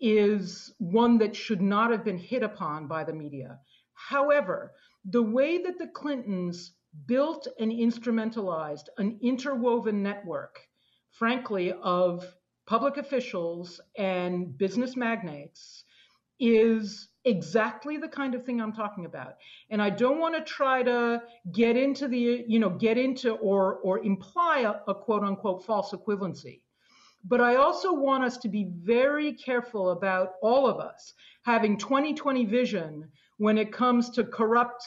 is one that should not have been hit upon by the media. However, the way that the Clintons built and instrumentalized an interwoven network, frankly, of public officials and business magnates is exactly the kind of thing I'm talking about. And I don't want to try to get into the, you know, get into or or imply a, a quote unquote false equivalency. But I also want us to be very careful about all of us having 2020 vision when it comes to corrupt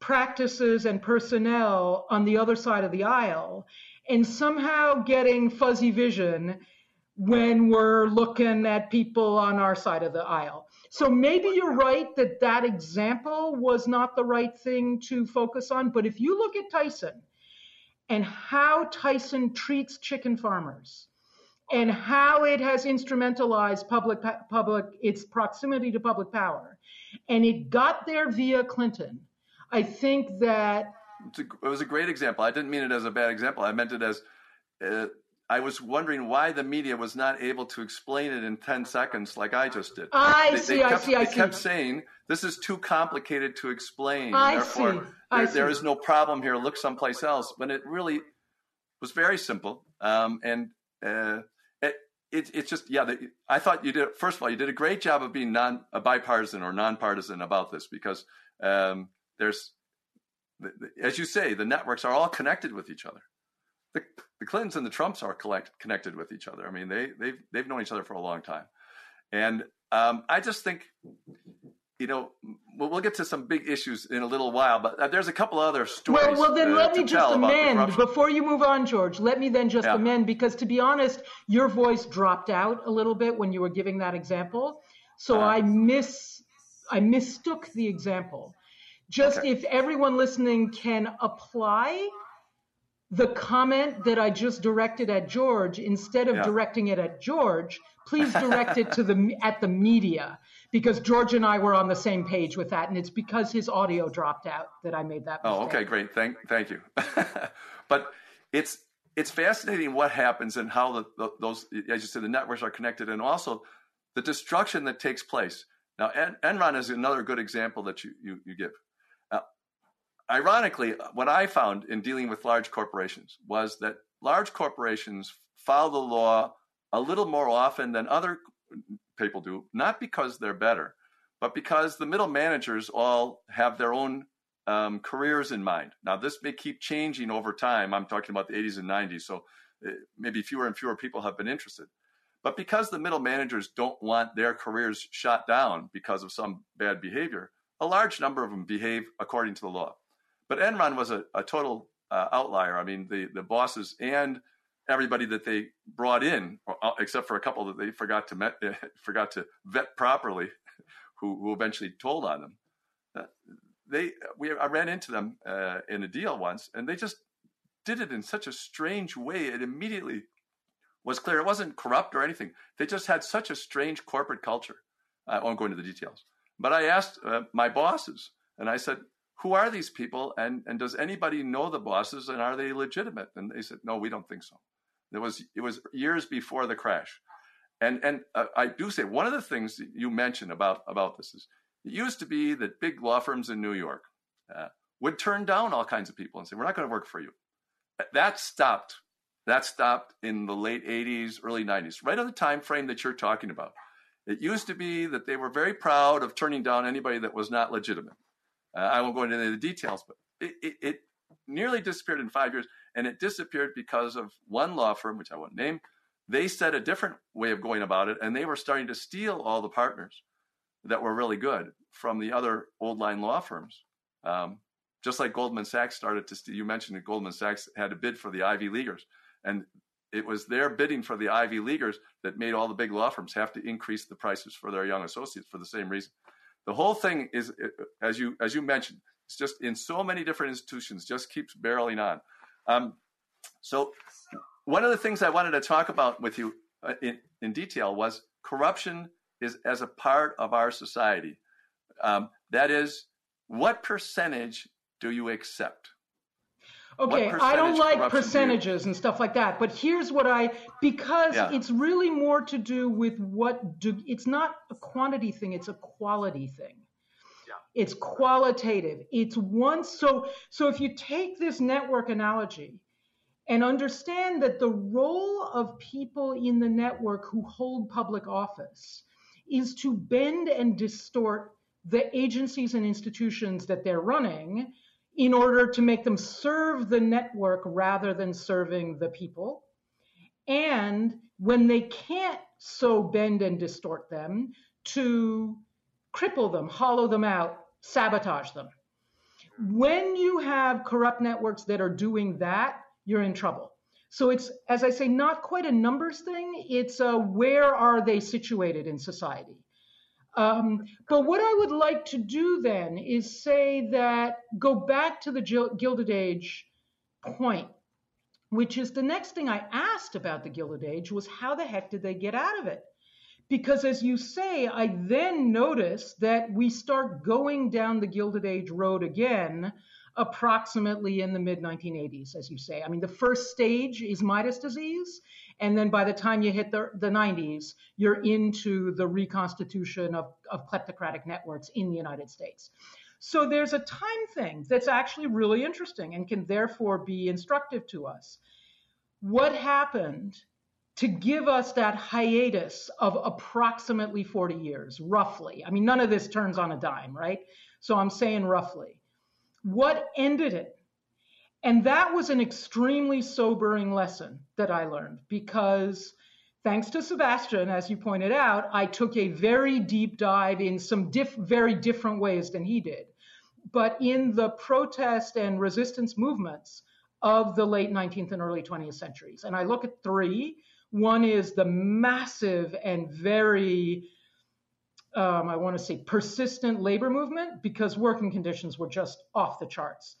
practices and personnel on the other side of the aisle and somehow getting fuzzy vision when we're looking at people on our side of the aisle. So maybe you're right that that example was not the right thing to focus on. But if you look at Tyson, and how Tyson treats chicken farmers and how it has instrumentalized public public its proximity to public power. And it got there via Clinton. I think that a, it was a great example. I didn't mean it as a bad example. I meant it as uh, I was wondering why the media was not able to explain it in 10 seconds like I just did. I they, see, they kept, I see, I they see. kept saying, this is too complicated to explain. I Therefore, see, I there see. is no problem here. Look someplace else. When it really was very simple. Um, and uh, it, it, it's just, yeah, the, I thought you did, first of all, you did a great job of being non uh, bipartisan or nonpartisan about this because um, there's, the, the, as you say, the networks are all connected with each other. The, the Clintons and the Trumps are collect, connected with each other. I mean, they they've they've known each other for a long time, and um, I just think, you know, we'll, we'll, get to some big issues in a little while, but uh, there's a couple other stories. Well, well, then uh, let me just tell about the amend before you move on, George. Let me then just Yeah. amend because, to be honest, your voice dropped out a little bit when you were giving that example, so Uh-huh. I miss I mistook the example. Just Okay. if everyone listening can apply the comment that I just directed at George instead of Yeah. directing it at George, please direct it to the at the media because George and I were on the same page with that, and it's because his audio dropped out that I made that. Oh, mistake. Oh, okay, great. Thank, thank you. but it's it's fascinating what happens and how the, the, those, as you said, the networks are connected, and also the destruction that takes place. Now, En- Enron is another good example that you you, you give. Ironically, what I found in dealing with large corporations was that large corporations follow the law a little more often than other people do, not because they're better, but because the middle managers all have their own um, careers in mind. Now, this may keep changing over time. I'm talking about the 80s and 90s, so uh, maybe fewer and fewer people have been interested. But because the middle managers don't want their careers shot down because of some bad behavior, a large number of them behave according to the law. But Enron was a, a total uh, outlier. I mean, the, the bosses and everybody that they brought in, uh, except for a couple that they forgot to met, forgot to vet properly, who, who eventually told on them. Uh, they, we, I ran into them uh, in a deal once, and they just did it in such a strange way. It immediately was clear it wasn't corrupt or anything. They just had such a strange corporate culture. I won't go into the details, but I asked uh, my bosses, and I said, "Who are these people? And and does anybody know the bosses? And are they legitimate?" And they said, "No, we don't think so." It was it was years before the crash, and and uh, I do say one of the things you mentioned about about this is it used to be that big law firms in New York uh, would turn down all kinds of people and say, "We're not going to work for you." That stopped. That stopped in the late 80s, early 90s, right on the time frame that you're talking about. It used to be that they were very proud of turning down anybody that was not legitimate. Uh, I won't go into any of the details, but it, it, it nearly disappeared in five years, and it disappeared because of one law firm, which I won't name. They said a different way of going about it, and they were starting to steal all the partners that were really good from the other old line law firms. Um, just like Goldman Sachs started to, you mentioned that Goldman Sachs had a bid for the Ivy Leaguers, and it was their bidding for the Ivy Leaguers that made all the big law firms have to increase the prices for their young associates for the same reason. The whole thing is, as you as you mentioned, it's just in so many different institutions, just keeps barreling on. Um, so, one of the things I wanted to talk about with you uh, in, in detail was corruption is as a part of our society. Um, that is, what percentage do you accept? Okay, I don't like corruption do you- percentages and stuff like that, but here's what I because Yeah. it's really more to do with what do it's not a quantity thing, it's a quality thing. Yeah. It's qualitative. It's once so so if you take this network analogy and understand that the role of people in the network who hold public office is to bend and distort the agencies and institutions that they're running in order to make them serve the network rather than serving the people. And when they can't so bend and distort them, to cripple them, hollow them out, sabotage them. When you have corrupt networks that are doing that, you're in trouble. So it's, as I say, not quite a numbers thing. It's a where are they situated in society. Um, but what I would like to do then is say that go back to the Gilded Age point which is the next thing I asked about the Gilded Age was how the heck did they get out of it? Because as you say, I then notice that we start going down the Gilded Age road again approximately in the mid 1980s, as you say. I mean, the first stage is Midas disease. And then by the time you hit the, the 90s, you're into the reconstitution of, of kleptocratic networks in the United States. So there's a time thing that's actually really interesting and can therefore be instructive to us. What happened to give us that hiatus of approximately 40 years, roughly? I mean, none of this turns on a dime, right? So I'm saying roughly. What ended it? And that was an extremely sobering lesson that I learned because thanks to Sebastian, as you pointed out, I took a very deep dive in some diff- very different ways than he did. But in the protest and resistance movements of the late 19th and early 20th centuries, and I look at three. One is the massive and very um, I want to say, persistent labor movement because working conditions were just off the charts.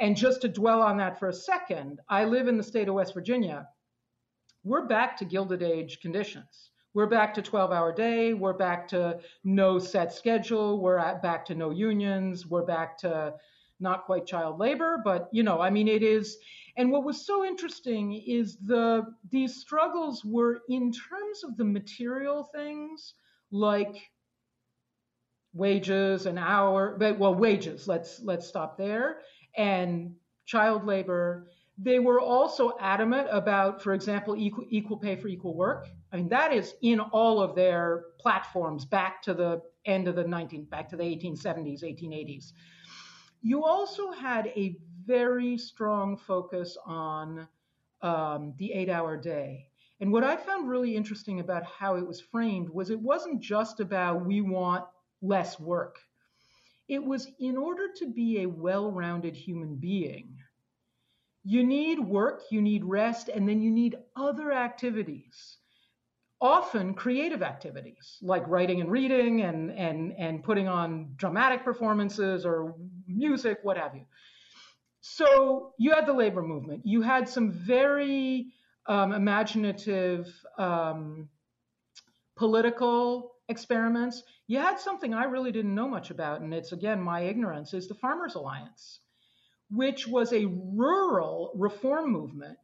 And just to dwell on that for a second, I live in the state of West Virginia. We're back to Gilded Age conditions. We're back to 12 hour day. We're back to no set schedule. We're at, back to no unions. We're back to not quite child labor, but you know, I mean, it is. And what was so interesting is the these struggles were in terms of the material things like wages and hour, but well, wages. Let's let's stop there. And child labor. They were also adamant about, for example, equal, equal pay for equal work. I mean, that is in all of their platforms back to the end of the 19, back to the 1870s, 1880s. You also had a very strong focus on um, the eight-hour day. And what I found really interesting about how it was framed was it wasn't just about we want less work. It was in order to be a well rounded human being, you need work, you need rest, and then you need other activities. Often creative activities like writing and reading and, and, and putting on dramatic performances or music, what have you. So you had the labor movement. You had some very um, imaginative um, political experiments. You had something I really didn't know much about, and it's again my ignorance, is the Farmers Alliance, which was a rural reform movement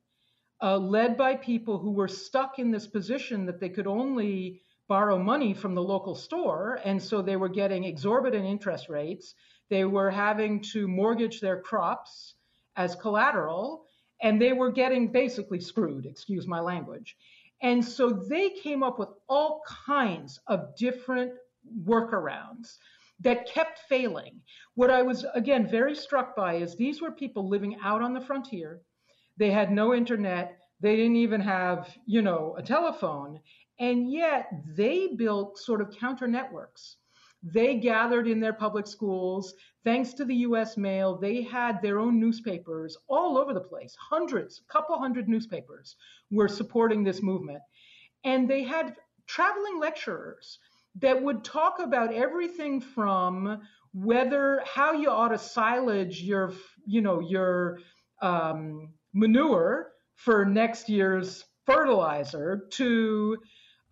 uh, led by people who were stuck in this position that they could only borrow money from the local store. And so they were getting exorbitant interest rates. They were having to mortgage their crops as collateral, and they were getting basically screwed, excuse my language. And so they came up with all kinds of different workarounds that kept failing. What I was, again, very struck by is these were people living out on the frontier. They had no internet. They didn't even have, you know, a telephone. And yet they built sort of counter networks. They gathered in their public schools. Thanks to the US mail, they had their own newspapers all over the place. Hundreds, a couple hundred newspapers were supporting this movement. And they had traveling lecturers that would talk about everything from whether how you ought to silage your you know your um, manure for next year's fertilizer to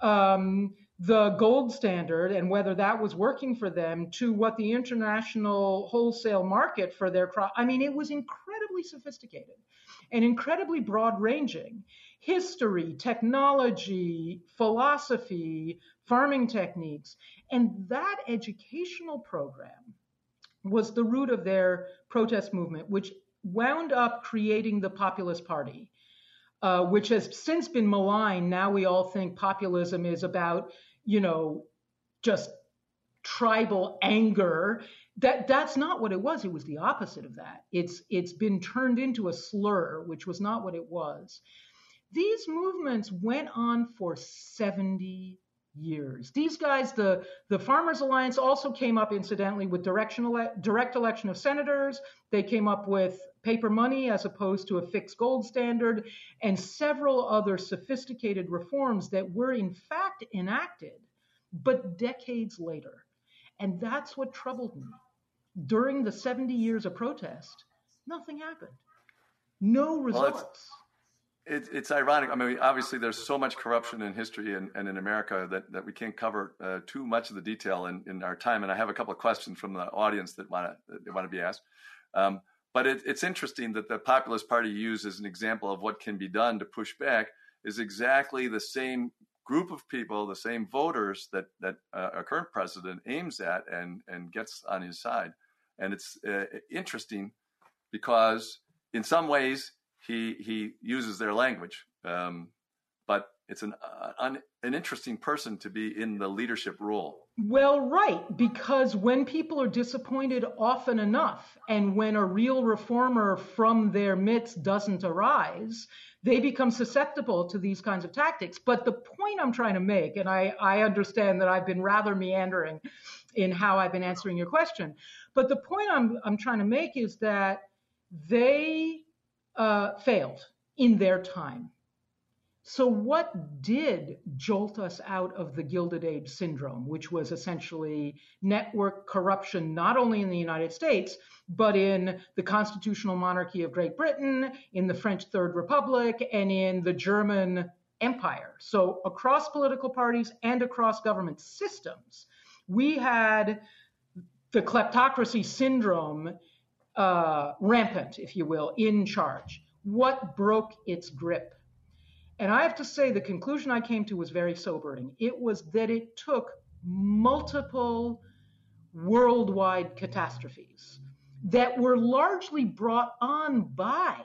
um, the gold standard and whether that was working for them to what the international wholesale market for their crop. I mean, it was incredibly sophisticated and incredibly broad ranging. History, technology, philosophy, farming techniques. And that educational program was the root of their protest movement, which wound up creating the Populist Party. Uh, which has since been maligned. Now we all think populism is about you know, just tribal anger. That that's not what it was. It was the opposite of that. It's it's been turned into a slur, which was not what it was. These movements went on for 70 years. These guys, the, the Farmers Alliance also came up, incidentally, with ele- direct election of senators. They came up with paper money as opposed to a fixed gold standard, and several other sophisticated reforms that were, in fact, enacted, but decades later. And that's what troubled me. During the 70 years of protest, nothing happened. No results. Well, it, it's ironic. I mean, obviously, there's so much corruption in history and, and in America that, that we can't cover uh, too much of the detail in, in our time. And I have a couple of questions from the audience that want to want to be asked. Um, but it, it's interesting that the Populist Party used as an example of what can be done to push back is exactly the same group of people, the same voters that that uh, our current president aims at and and gets on his side. And it's uh, interesting because in some ways he he uses their language, um, but it's an uh, an, an interesting person to be in the leadership role. Well, right, because when people are disappointed often enough, and when a real reformer from their midst doesn't arise, they become susceptible to these kinds of tactics. But the point I'm trying to make, and I, I understand that I've been rather meandering in how I've been answering your question, but the point I'm, I'm trying to make is that they uh, failed in their time. So, what did jolt us out of the Gilded Age syndrome, which was essentially network corruption, not only in the United States, but in the constitutional monarchy of Great Britain, in the French Third Republic, and in the German Empire? So, across political parties and across government systems, we had the kleptocracy syndrome uh, rampant, if you will, in charge. What broke its grip? And I have to say, the conclusion I came to was very sobering. It was that it took multiple worldwide catastrophes that were largely brought on by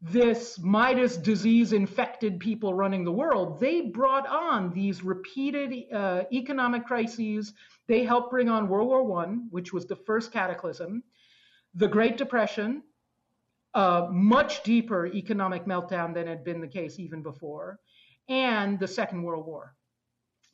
this Midas disease infected people running the world. They brought on these repeated uh, economic crises. They helped bring on World War I, which was the first cataclysm, the Great Depression, a much deeper economic meltdown than had been the case even before, and the Second World War.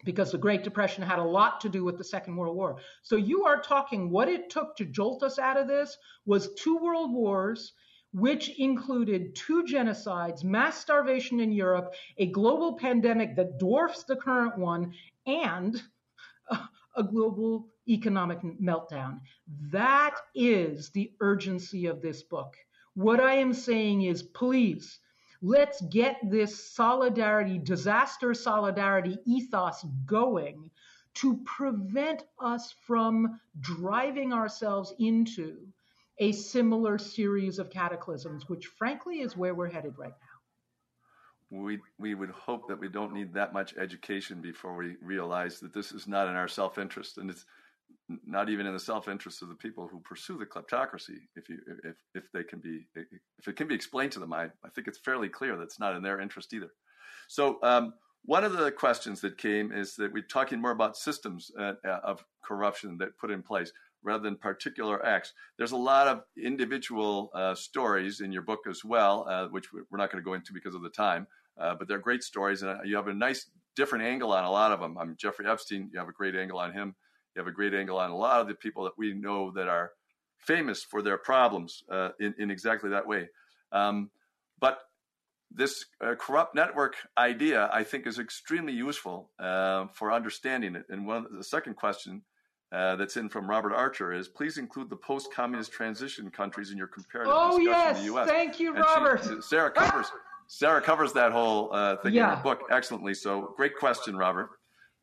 Because the Great Depression had a lot to do with the Second World War. So you are talking what it took to jolt us out of this was two world wars, which included two genocides, mass starvation in Europe, a global pandemic that dwarfs the current one, and a global economic meltdown. That is the urgency of this book. What I am saying is, please, let's get this solidarity, disaster solidarity ethos going to prevent us from driving ourselves into a similar series of cataclysms, which frankly is where we're headed right now. We, we would hope that we don't need that much education before we realize that this is not in our self interest. And it's not even in the self-interest of the people who pursue the kleptocracy if you if if they can be if it can be explained to them i, I think it's fairly clear that it's not in their interest either. So um, one of the questions that came is that we're talking more about systems uh, uh of corruption that put in place rather than particular acts. There's a lot of individual uh, stories in your book as well uh, which we're not going to go into because of the time uh, but they're great stories and you have a nice different angle on a lot of them i'm jeffrey epstein you have a great angle on him you have a great angle on a lot of the people that we know that are famous for their problems uh, in, in exactly that way. Um, but this uh, corrupt network idea, I think, is extremely useful uh, for understanding it. And one the second question uh, that's in from Robert Archer is: Please include the post-communist transition countries in your comparative oh, discussion yes. of the U.S. Thank you, and Robert. She, Sarah covers Sarah covers that whole uh, thing yeah. in her book excellently. So, great question, Robert.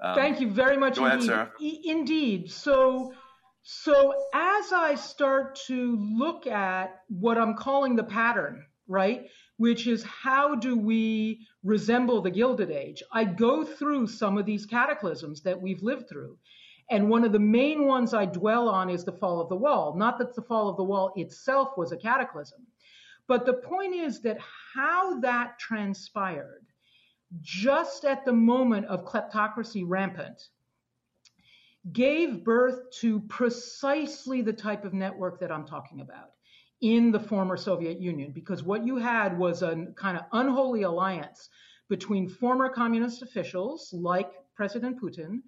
Um, Thank you very much. Go indeed. ahead, Sarah. Indeed. So, so as I start to look at what I'm calling the pattern, right, which is how do we resemble the Gilded Age, I go through some of these cataclysms that we've lived through. And one of the main ones I dwell on is the fall of the wall. Not that the fall of the wall itself was a cataclysm, but the point is that how that transpired just at the moment of kleptocracy rampant, gave birth to precisely the type of network that I'm talking about in the former Soviet Union, because what you had was a kind of unholy alliance between former communist officials like President Putin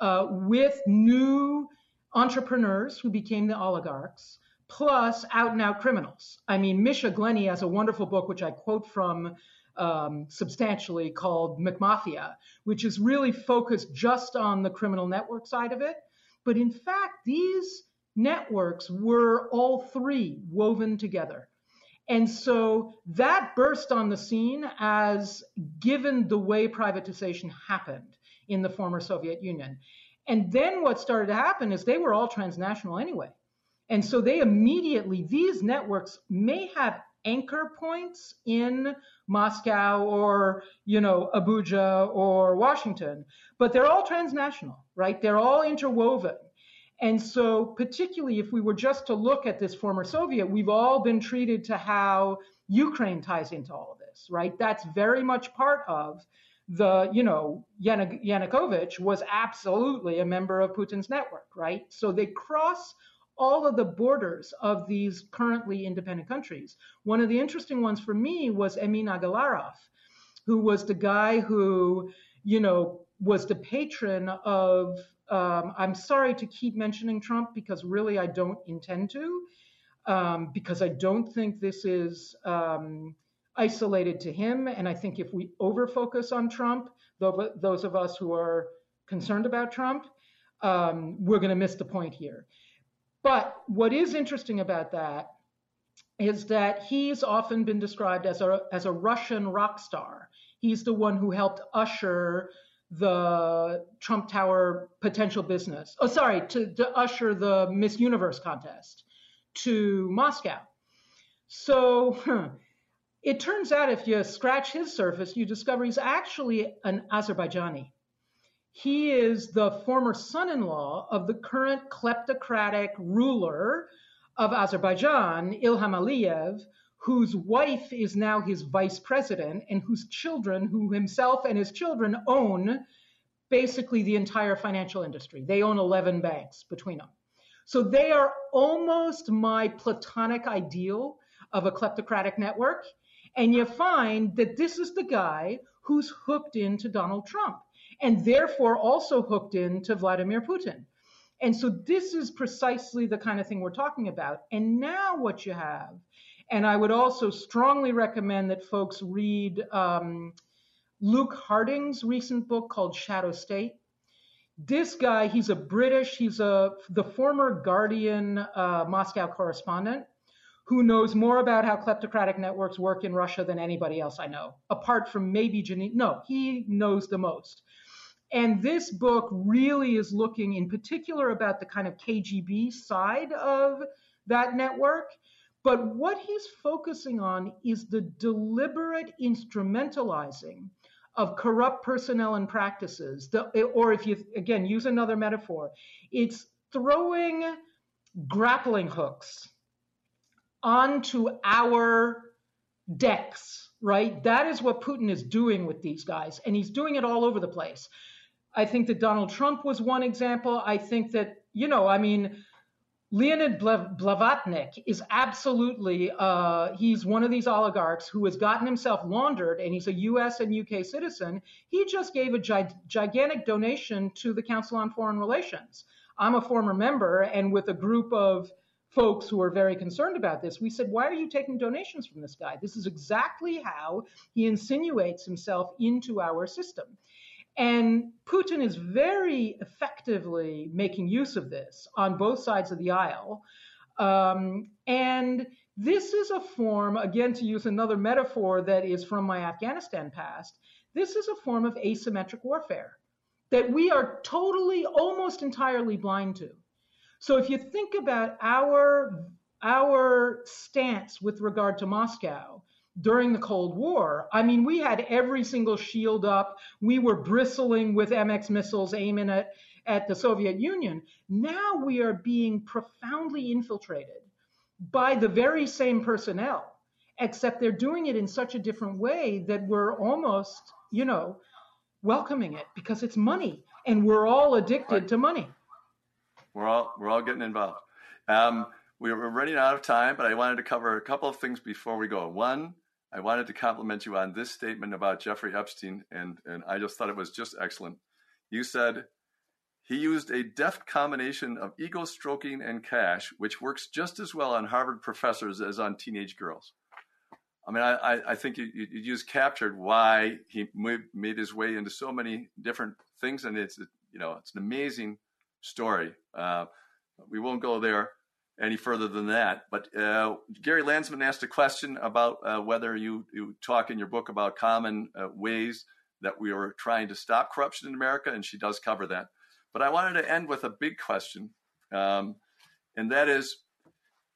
uh, with new entrepreneurs who became the oligarchs, plus out and out criminals. I mean, Misha Glenny has a wonderful book, which I quote from um, substantially called McMafia, which is really focused just on the criminal network side of it. But in fact, these networks were all three woven together. And so that burst on the scene as given the way privatization happened in the former Soviet Union. And then what started to happen is they were all transnational anyway. And so they immediately, these networks may have anchor points in Moscow or, you know, Abuja or Washington, but they're all transnational, right? They're all interwoven. And so, particularly if we were just to look at this former Soviet, we've all been treated to how Ukraine ties into all of this, right? That's very much part of the, you know, Yanukovych was absolutely a member of Putin's network, right? So they cross all of the borders of these currently independent countries. One of the interesting ones for me was Emin Agalarov, who was the guy who, you know, was the patron of. Um, I'm sorry to keep mentioning Trump because really I don't intend to, um, because I don't think this is um, isolated to him. And I think if we overfocus on Trump, those of us who are concerned about Trump, um, we're going to miss the point here. But what is interesting about that is that he's often been described as a, as a Russian rock star. He's the one who helped usher the Trump Tower potential business. Oh, sorry, to, to usher the Miss Universe contest to Moscow. So it turns out if you scratch his surface, you discover he's actually an Azerbaijani. He is the former son in law of the current kleptocratic ruler of Azerbaijan, Ilham Aliyev, whose wife is now his vice president and whose children, who himself and his children own basically the entire financial industry. They own 11 banks between them. So they are almost my platonic ideal of a kleptocratic network. And you find that this is the guy who's hooked into Donald Trump and therefore also hooked into Vladimir Putin. And so this is precisely the kind of thing we're talking about. And now what you have, and I would also strongly recommend that folks read um, Luke Harding's recent book called Shadow State. This guy, he's a British, he's a the former Guardian uh, Moscow correspondent who knows more about how kleptocratic networks work in Russia than anybody else I know, apart from maybe Janine. No, he knows the most. And this book really is looking in particular about the kind of KGB side of that network. But what he's focusing on is the deliberate instrumentalizing of corrupt personnel and practices. The, or if you, again, use another metaphor, it's throwing grappling hooks onto our decks, right? That is what Putin is doing with these guys. And he's doing it all over the place. I think that Donald Trump was one example. I think that, you know, I mean, Leonid Blavatnik is absolutely, uh, he's one of these oligarchs who has gotten himself laundered and he's a US and UK citizen. He just gave a gi- gigantic donation to the Council on Foreign Relations. I'm a former member, and with a group of folks who are very concerned about this, we said, Why are you taking donations from this guy? This is exactly how he insinuates himself into our system. And Putin is very effectively making use of this on both sides of the aisle. Um, and this is a form, again, to use another metaphor that is from my Afghanistan past, this is a form of asymmetric warfare that we are totally, almost entirely blind to. So if you think about our, our stance with regard to Moscow, during the Cold War. I mean, we had every single shield up. We were bristling with MX missiles aiming at, at the Soviet Union. Now we are being profoundly infiltrated by the very same personnel, except they're doing it in such a different way that we're almost, you know, welcoming it because it's money and we're all addicted right. to money. We're all we're all getting involved. Um, we are running out of time, but I wanted to cover a couple of things before we go. One, I wanted to compliment you on this statement about Jeffrey Epstein, and, and I just thought it was just excellent. You said he used a deft combination of ego stroking and cash, which works just as well on Harvard professors as on teenage girls. I mean, I, I think you, you, you just captured why he made his way into so many different things, and it's you know it's an amazing story. Uh, we won't go there. Any further than that. But uh, Gary Landsman asked a question about uh, whether you, you talk in your book about common uh, ways that we are trying to stop corruption in America, and she does cover that. But I wanted to end with a big question, um, and that is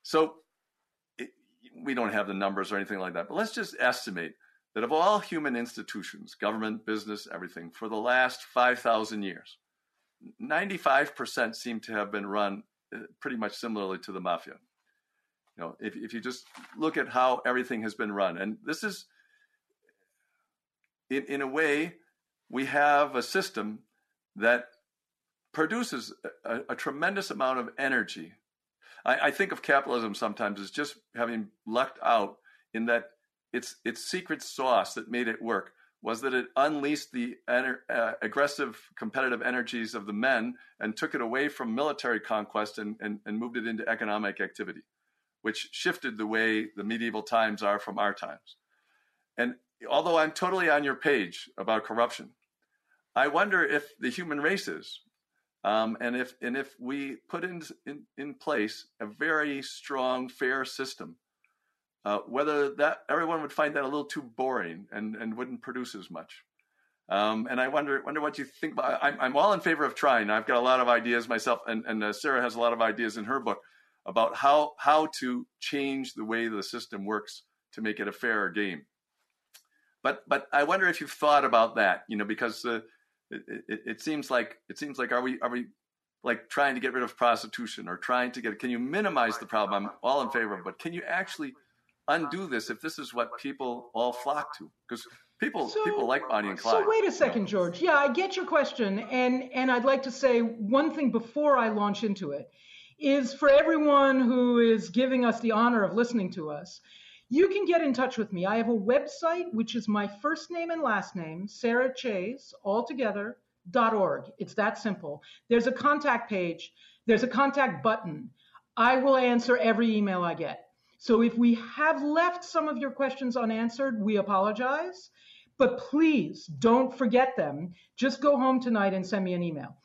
so it, we don't have the numbers or anything like that, but let's just estimate that of all human institutions, government, business, everything, for the last 5,000 years, 95% seem to have been run Uh, pretty much similarly to the mafia. You know, if, if you just look at how everything has been run, and this is, in, in a way, we have a system that produces a, a tremendous amount of energy. I, I think of capitalism sometimes as just having lucked out in that its its secret sauce that made it work was that it unleashed the uh, aggressive competitive energies of the men and took it away from military conquest and, and, and moved it into economic activity, which shifted the way the medieval times are from our times. And although I'm totally on your page about corruption, I wonder if the human race is, um, and if and if we put in, in in place a very strong, fair system uh, whether that everyone would find that a little too boring and, and wouldn't produce as much. Um, and I wonder wonder what you think about. I'm, I'm all in favor of trying. I've got a lot of ideas myself, and, and uh, Sarah has a lot of ideas in her book about how how to change the way the system works to make it a fairer game. But but I wonder if you've thought about that, you know, because uh, it, it, it seems like it seems like are we are we like trying to get rid of prostitution or trying to get can you minimize the problem? I'm all in favor of, but can you actually undo this if this is what people all flock to? Because people so, people like Bonnie and Clyde. So wait a second, George. Yeah, I get your question, and and I'd like to say one thing before I launch into it is for everyone who is giving us the honor of listening to us. You can get in touch with me. I have a website which is my first name and last name, Sarah Chayes, all together. .org. It's that simple. There's a contact page. There's a contact button. I will answer every email I get. So if we have left some of your questions unanswered, we apologize. But please don't forget them. Just go home tonight and send me an email.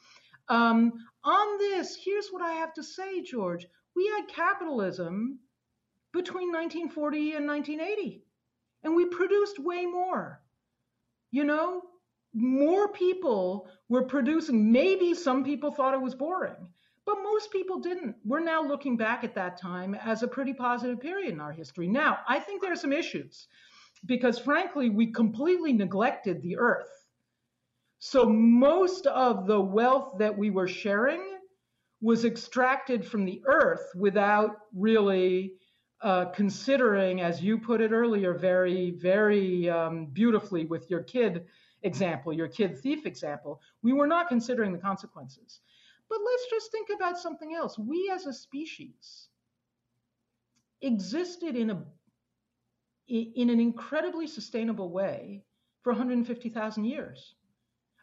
Um, on this, here's what I have to say, George. We had capitalism between 1940 and 1980, and we produced way more. You know, more people were producing. Maybe some people thought it was boring, but most people didn't. We're now looking back at that time as a pretty positive period in our history. Now, I think there are some issues because, frankly, we completely neglected the earth. So, most of the wealth that we were sharing was extracted from the earth without really uh, considering, as you put it earlier, very, very um, beautifully with your kid example, your kid thief example, we were not considering the consequences. But let's just think about something else. We as a species existed in a in an incredibly sustainable way for 150,000 years.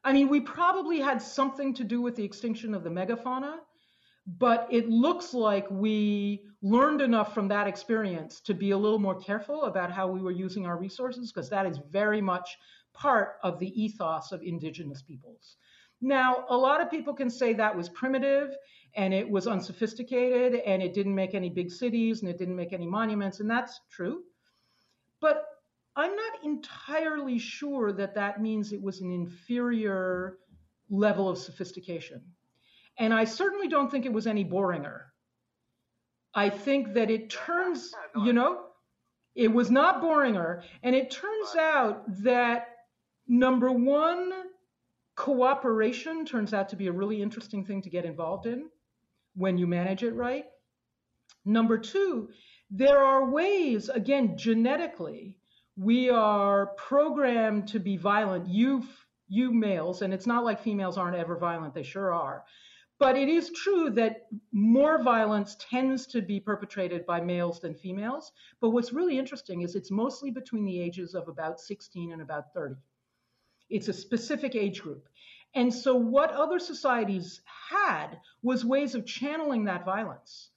I mean, we probably had something to do with the extinction of the megafauna, but it looks like we learned enough from that experience to be a little more careful about how we were using our resources, because that is very much part of the ethos of indigenous peoples. Now, a lot of people can say that was primitive and it was unsophisticated and it didn't make any big cities and it didn't make any monuments, and that's true. But I'm not entirely sure that that means it was an inferior level of sophistication. And I certainly don't think it was any boringer. I think that it turns, you know, it was not boringer. And it turns out that number one, Cooperation turns out to be a really interesting thing to get involved in when you manage it right. Number two, there are ways, again, genetically, we are programmed to be violent. You, you males, and it's not like females aren't ever violent, they sure are. But it is true that more violence tends to be perpetrated by males than females. But what's really interesting is it's mostly between the ages of about 16 and about 30. It's a specific age group. And so, what other societies had was ways of channeling that violence.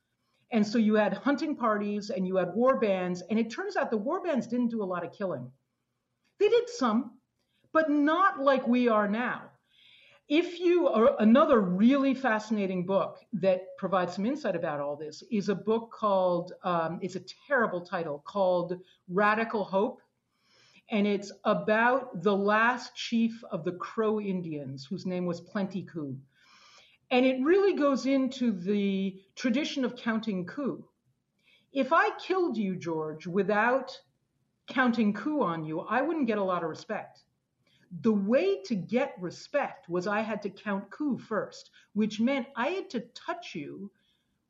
And so, you had hunting parties and you had war bands. And it turns out the war bands didn't do a lot of killing. They did some, but not like we are now. if you are another really fascinating book that provides some insight about all this is a book called um, it's a terrible title called radical hope and it's about the last chief of the crow indians whose name was plenty coups and it really goes into the tradition of counting coup. If i killed you george without counting coup on you i wouldn't get a lot of respect. The way to get respect was I had to count coup first, which meant I had to touch you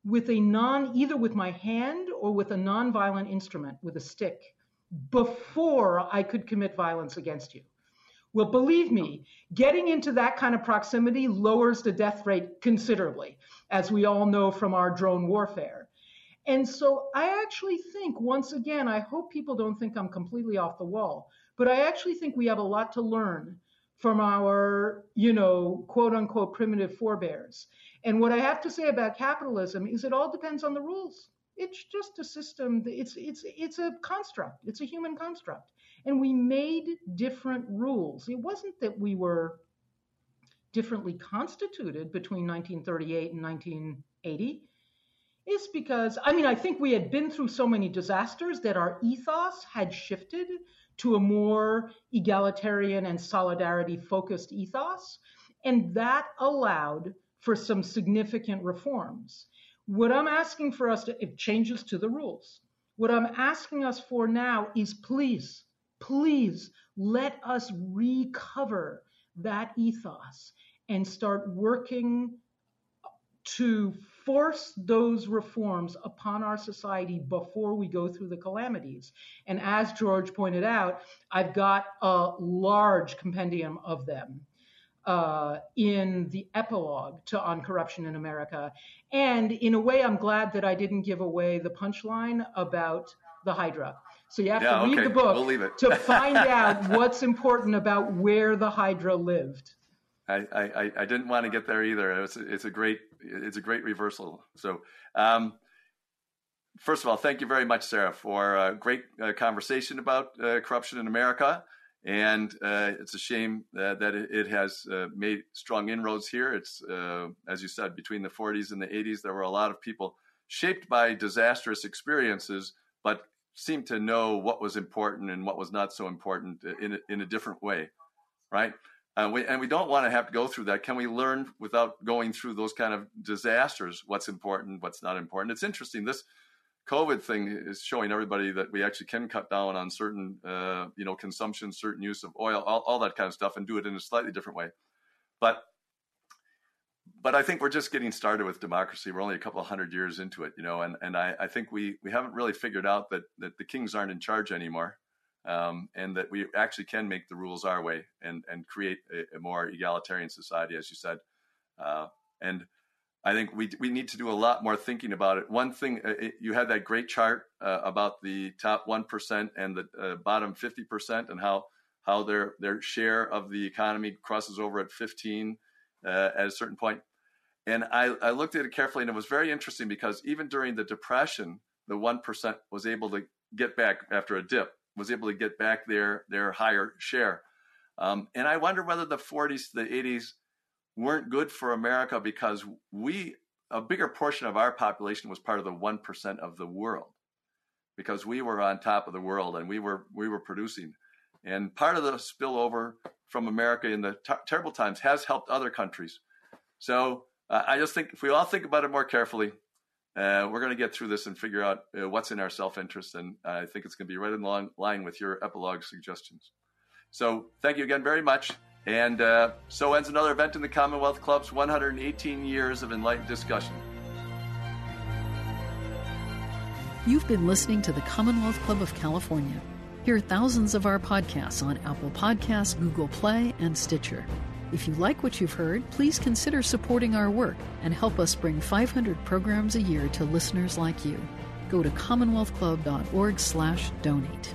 with a non, either with my hand or with a non-violent instrument, with a stick, before I could commit violence against you. Well, believe me, getting into that kind of proximity lowers the death rate considerably, as we all know from our drone warfare. And so I actually think, once again, I hope people don't think I'm completely off the wall. But I actually think we have a lot to learn from our, you know, quote unquote primitive forebears. And what I have to say about capitalism is it all depends on the rules. It's just a system. It's it's it's a construct. It's a human construct. And we made different rules. It wasn't that we were differently constituted between 1938 and 1980 It's because I mean I think we had been through so many disasters that our ethos had shifted to a more egalitarian and solidarity focused ethos. And that allowed for some significant reforms. What I'm asking for us to, changes to the rules. What I'm asking us for now is please, please let us recover that ethos and start working to force those reforms upon our society before we go through the calamities. And as George pointed out, I've got a large compendium of them. Uh, in the epilogue to On Corruption in America. And in a way, I'm glad that I didn't give away the punchline about the Hydra. So you have yeah, to read okay. the book we'll to find out what's important about where the Hydra lived. I, I, I didn't want to get there either. It's a, it's a great it's a great reversal. So, um, first of all, thank you very much, Sarah, for a great uh, conversation about uh, corruption in America. And uh, it's a shame that it, it has uh, made strong inroads here. It's uh, as you said, between the 40s and the 80s, there were a lot of people shaped by disastrous experiences, but seemed to know what was important and what was not so important in a, in a different way, right? Uh, we, and we don't want to have to go through that. Can we learn without going through those kind of disasters? What's important, what's not important? It's interesting. This COVID thing is showing everybody that we actually can cut down on certain, uh, you know, consumption, certain use of oil, all, all that kind of stuff, and do it in a slightly different way. But but I think we're just getting started with democracy. We're only a couple of hundred years into it, you know, and, and I, I think we, we haven't really figured out that, that the kings aren't in charge anymore um, and that we actually can make the rules our way and and create a, a more egalitarian society, as you said. Uh, and I think we we need to do a lot more thinking about it. One thing uh, it, you had that great chart uh, about the top one percent and the uh, bottom fifty percent, and how how their their share of the economy crosses over at fifteen uh, at a certain point. And I, I looked at it carefully, and it was very interesting because even during the depression, the one percent was able to get back after a dip was able to get back their their higher share. Um, and I wonder whether the 40s the 80s weren't good for America because we a bigger portion of our population was part of the one percent of the world because we were on top of the world and we were we were producing. And part of the spillover from America in the t- terrible times has helped other countries. So uh, I just think if we all think about it more carefully, uh, we're going to get through this and figure out uh, what's in our self interest. And I think it's going to be right in line with your epilogue suggestions. So thank you again very much. And uh, so ends another event in the Commonwealth Club's 118 years of enlightened discussion. You've been listening to the Commonwealth Club of California. Hear thousands of our podcasts on Apple Podcasts, Google Play, and Stitcher. If you like what you've heard, please consider supporting our work and help us bring 500 programs a year to listeners like you. Go to commonwealthclub.org/donate.